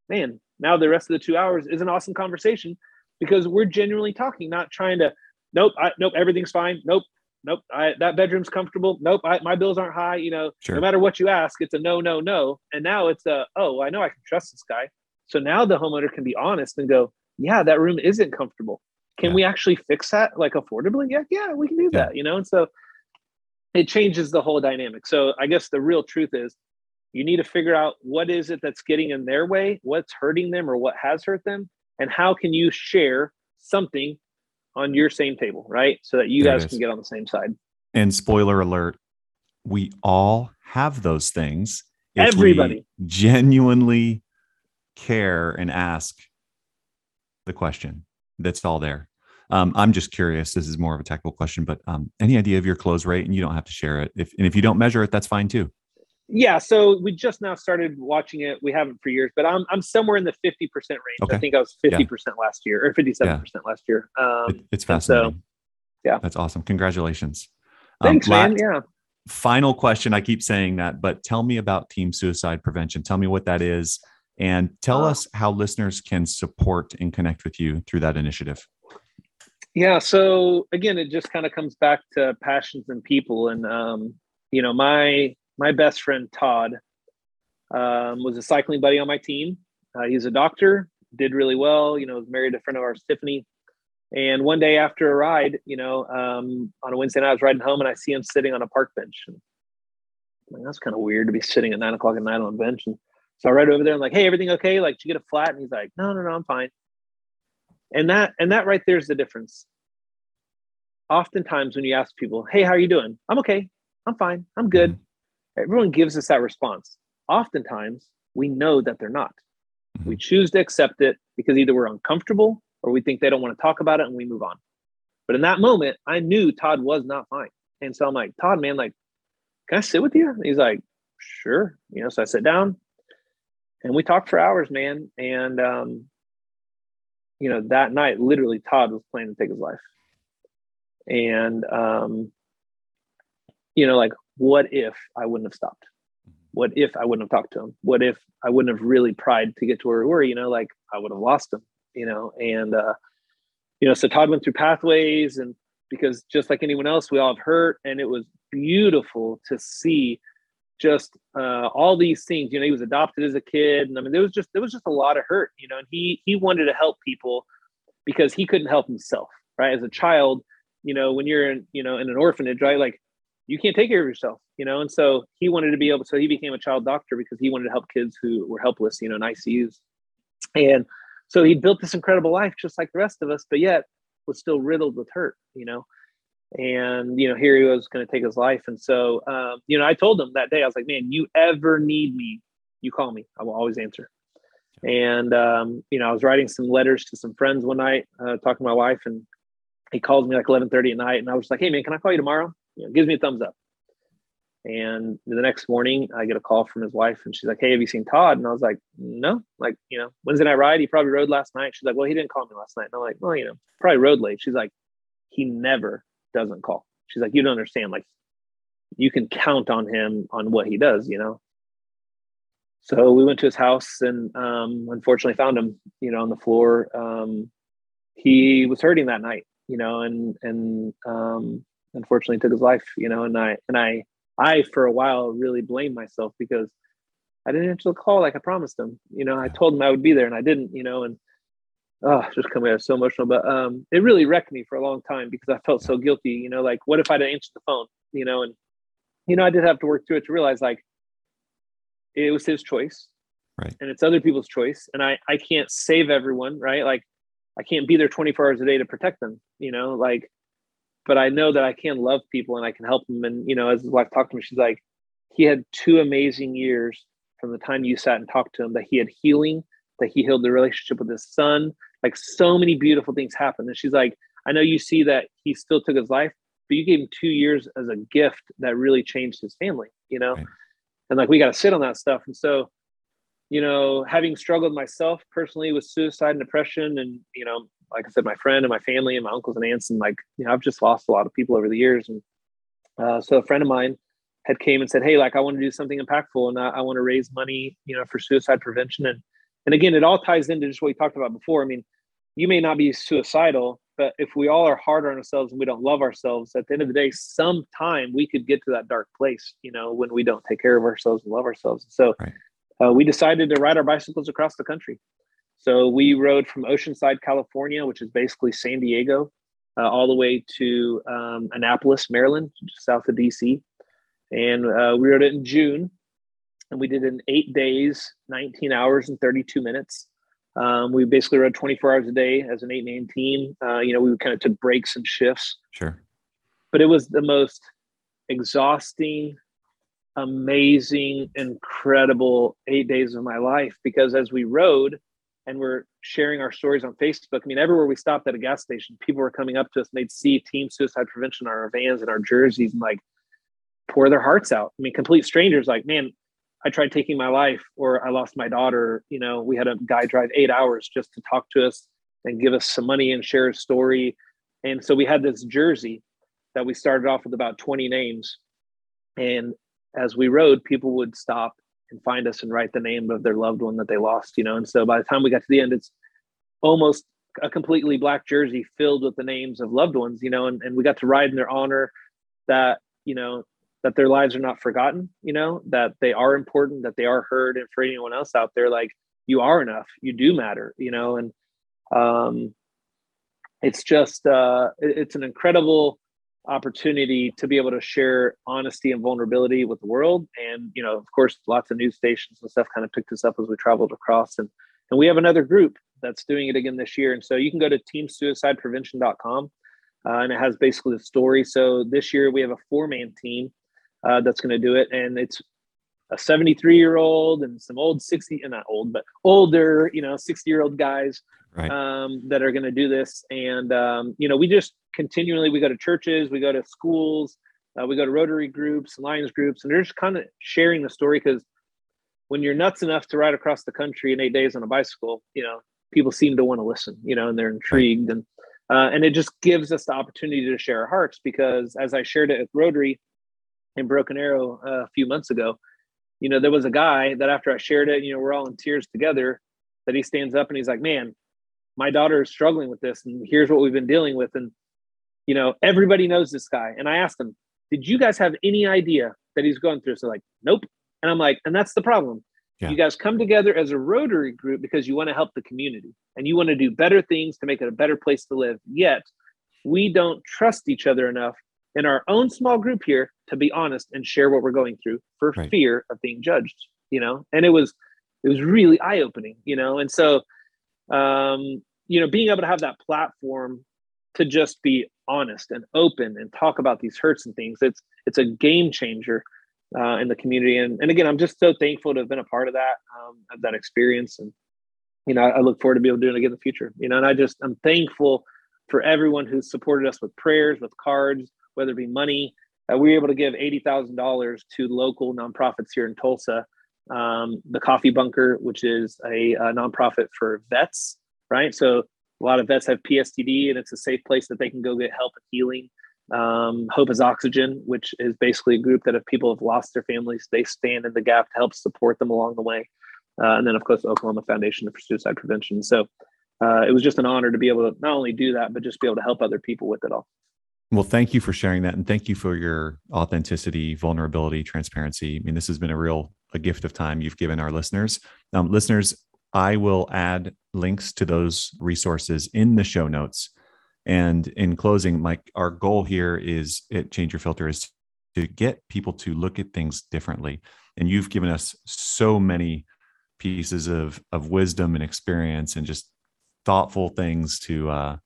man, now the rest of the two hours is an awesome conversation because we're genuinely talking, not trying to, nope, I, nope, everything's fine. Nope, nope, I, that bedroom's comfortable. Nope, I, my bills aren't high. You know, sure. no matter what you ask, it's a no, no, no. And now it's a, oh, I know I can trust this guy. So now the homeowner can be honest and go, yeah, that room isn't comfortable. Can yeah. we actually fix that like affordably? Yeah, yeah, we can do yeah. that. You know, and so it changes the whole dynamic. So I guess the real truth is you need to figure out what is it that's getting in their way, what's hurting them or what has hurt them, and how can you share something on your same table, right? So that you there guys can get on the same side. And spoiler alert, we all have those things. Everybody genuinely care and ask the question. That's all there. Um, I'm just curious. This is more of a technical question, but um, any idea of your close rate? And you don't have to share it. If and if you don't measure it, that's fine too. Yeah, so we just now started watching it. We haven't for years, but I'm I'm somewhere in the 50% range. Okay. I think I was 50% yeah. last year or 57% yeah. last year. Um, it, it's fascinating. So, yeah. That's awesome. Congratulations. Thanks, um, man. Yeah. Final question. I keep saying that, but tell me about team suicide prevention. Tell me what that is and tell uh, us how listeners can support and connect with you through that initiative. Yeah. So again, it just kind of comes back to passions and people. And, um, you know, my my best friend Todd um, was a cycling buddy on my team. Uh, he's a doctor, did really well. You know, married a friend of ours, Tiffany. And one day after a ride, you know, um, on a Wednesday night, I was riding home and I see him sitting on a park bench. And like, that's kind of weird to be sitting at nine o'clock at night on a bench. And so I ride over there and I'm like, hey, everything okay? Like, did you get a flat? And he's like, no, no, no, I'm fine. And that and that right there is the difference. Oftentimes when you ask people, hey, how are you doing? I'm okay. I'm fine. I'm good. Mm-hmm everyone gives us that response. Oftentimes, we know that they're not. Mm-hmm. We choose to accept it because either we're uncomfortable or we think they don't want to talk about it and we move on. But in that moment, I knew Todd was not fine. And so I'm like, Todd, man, like, can I sit with you? And he's like, sure. You know, so I sit down and we talked for hours, man. And, um, you know, that night, literally, Todd was planning to take his life. And, um, you know, like what if I wouldn't have stopped? What if I wouldn't have talked to him? What if I wouldn't have really pried to get to where we were? You know, like I would have lost him, you know, and, uh, you know, so Todd went through pathways and because just like anyone else, we all have hurt and it was beautiful to see just uh, all these things, you know, he was adopted as a kid. And I mean, there was just, there was just a lot of hurt, you know, and he, he wanted to help people because he couldn't help himself, right? As a child, you know, when you're in, you know, in an orphanage, right? Like you can't take care of yourself, you know? And so he wanted to be able, so he became a child doctor because he wanted to help kids who were helpless, you know, in ICUs. And so he built this incredible life just like the rest of us, but yet was still riddled with hurt, you know? And, you know, here he was going to take his life. And so, um, you know, I told him that day, I was like, man, you ever need me, you call me. I will always answer. And, um, you know, I was writing some letters to some friends one night, uh, talking to my wife, and he calls me like 11:30 at night, and I was like, "Hey man, can I call you tomorrow?" you know, gives me a thumbs up. And the next morning, I get a call from his wife, and she's like, "Hey, have you seen Todd?" And I was like, "No." Like, you know, Wednesday night ride. He probably rode last night. She's like, "Well, he didn't call me last night." And I'm like, "Well, you know, probably rode late." She's like, "He never doesn't call." She's like, "You don't understand. Like, you can count on him on what he does, you know." so we went to his house and um, unfortunately found him, you know, on the floor. Um, he was hurting that night, you know, and and um, unfortunately took his life, you know. And I and I I for a while really blamed myself because I didn't answer the call like I promised him. You know, I told him I would be there and I didn't, you know, and oh, just coming out so emotional. But um, it really wrecked me for a long time because I felt so guilty. You know, like what if I'd answered the phone? You know, and you know I did have to work through it to realize like it was his choice, right? And it's other people's choice, and I I can't save everyone, right? Like I can't be there 24 hours a day to protect them. You know, like, but I know that I can love people and I can help them. And you know, as his wife talked to me, she's like, he had two amazing years from the time you sat and talked to him that he had healing that he healed the relationship with his son like so many beautiful things happened. And she's like i know you see that he still took his life but you gave him two years as a gift that really changed his family you know? Right. and like we got to sit on that stuff. And so you know having struggled myself personally with suicide and depression and you know like i said my friend and my family and my uncles and aunts and like you know i've just lost a lot of people over the years. And uh, so a friend of mine had came and said hey like i want to do something impactful and i, I want to raise money you know for suicide prevention and and again, it all ties into just what we talked about before. I mean, you may not be suicidal, but if we all are hard on ourselves and we don't love ourselves, at the end of the day, sometime we could get to that dark place, you know, when we don't take care of ourselves and love ourselves. So right. uh, we decided to ride our bicycles across the country. So we rode from Oceanside, California, which is basically San Diego, uh, all the way to um, Annapolis, Maryland, just south of DC. And uh, we rode it in June and we did it in eight days, 19 hours and 32 minutes. Um, we basically rode 24 hours a day as an eight man team. Uh, you know, we kind of took breaks and shifts. Sure. But it was the most exhausting, amazing, incredible eight days of my life because as we rode and we're sharing our stories on Facebook, I mean, everywhere we stopped at a gas station, people were coming up to us and they'd see Team Suicide Prevention on our vans and our jerseys and like pour their hearts out. I mean, complete strangers, like, man, I tried taking my life or I lost my daughter. You know, we had a guy drive eight hours just to talk to us and give us some money and share his story. And so we had this jersey that we started off with about 20 names. And as we rode, people would stop and find us and write the name of their loved one that they lost, you know. And so by the time we got to the end, it's almost a completely black jersey filled with the names of loved ones, you know, and, and we got to ride in their honor that, you know, that their lives are not forgotten, you know, that they are important, that they are heard. And for anyone else out there, like you are enough, you do matter, you know, and um, it's just, uh, it's an incredible opportunity to be able to share honesty and vulnerability with the world. And, you know, of course, lots of news stations and stuff kind of picked us up as we traveled across. And, and we have another group that's doing it again this year. And so you can go to teamsuicideprevention.com uh, and it has basically the story. So this year we have a four man team uh, that's going to do it. And it's a 73 year old and some old 60 and not old, but older, you know, 60 year old guys right. um, that are going to do this. And, um, you know, we just continually, we go to churches, we go to schools, uh, we go to Rotary groups, Lions groups, and they're just kind of sharing the story because when you're nuts enough to ride across the country in eight days on a bicycle, you know, people seem to want to listen, you know, and they're intrigued. And, uh, and it just gives us the opportunity to share our hearts because as I shared it at Rotary, in Broken Arrow uh, a few months ago, you know, there was a guy that after I shared it, you know, we're all in tears together, that he stands up and he's like, man, my daughter is struggling with this, and here's what we've been dealing with. And, you know, everybody knows this guy. And I asked him, did you guys have any idea that he's going through? So like, nope. And I'm like, and that's the problem. Yeah. You guys come together as a Rotary group because you want to help the community and you want to do better things to make it a better place to live. Yet we don't trust each other enough in our own small group here to be honest and share what we're going through for right. fear of being judged you know and it was it was really eye-opening you know and so um you know being able to have that platform to just be honest and open and talk about these hurts and things it's it's a game changer uh, in the community and, and again i'm just so thankful to have been a part of that um, of that experience and you know I, I look forward to be able to do it again in the future you know and i just i'm thankful for everyone who's supported us with prayers with cards whether it be money. Uh, we were able to give $80,000 to local nonprofits here in Tulsa. Um, the Coffee Bunker, which is a, a nonprofit for vets, right? So a lot of vets have PSTD and it's a safe place that they can go get help and healing. Um, Hope is Oxygen, which is basically a group that if people have lost their families, they stand in the gap to help support them along the way. Uh, and then, of course, the Oklahoma Foundation for Suicide Prevention. So uh, it was just an honor to be able to not only do that, but just be able to help other people with it all. Well, thank you for sharing that, and thank you for your authenticity, vulnerability, transparency. I mean, this has been a real a gift of time you've given our listeners. Um, listeners, I will add links to those resources in the show notes. And in closing, Mike, our goal here is at Change Your Filter is to get people to look at things differently. And you've given us so many pieces of of wisdom and experience and just thoughtful things to uh,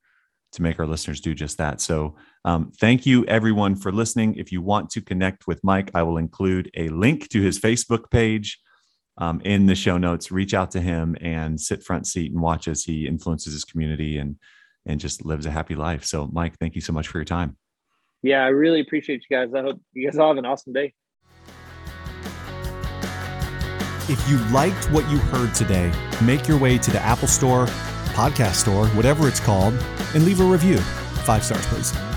to make our listeners do just that. So, um, thank you everyone for listening. If you want to connect with Mike, I will include a link to his Facebook page um, in the show notes. Reach out to him and sit front seat and watch as he influences his community and and just lives a happy life. So, Mike, thank you so much for your time. Yeah, I really appreciate you guys. I hope you guys all have an awesome day. If you liked what you heard today, make your way to the Apple Store podcast store, whatever it's called, and leave a review. Five stars, please.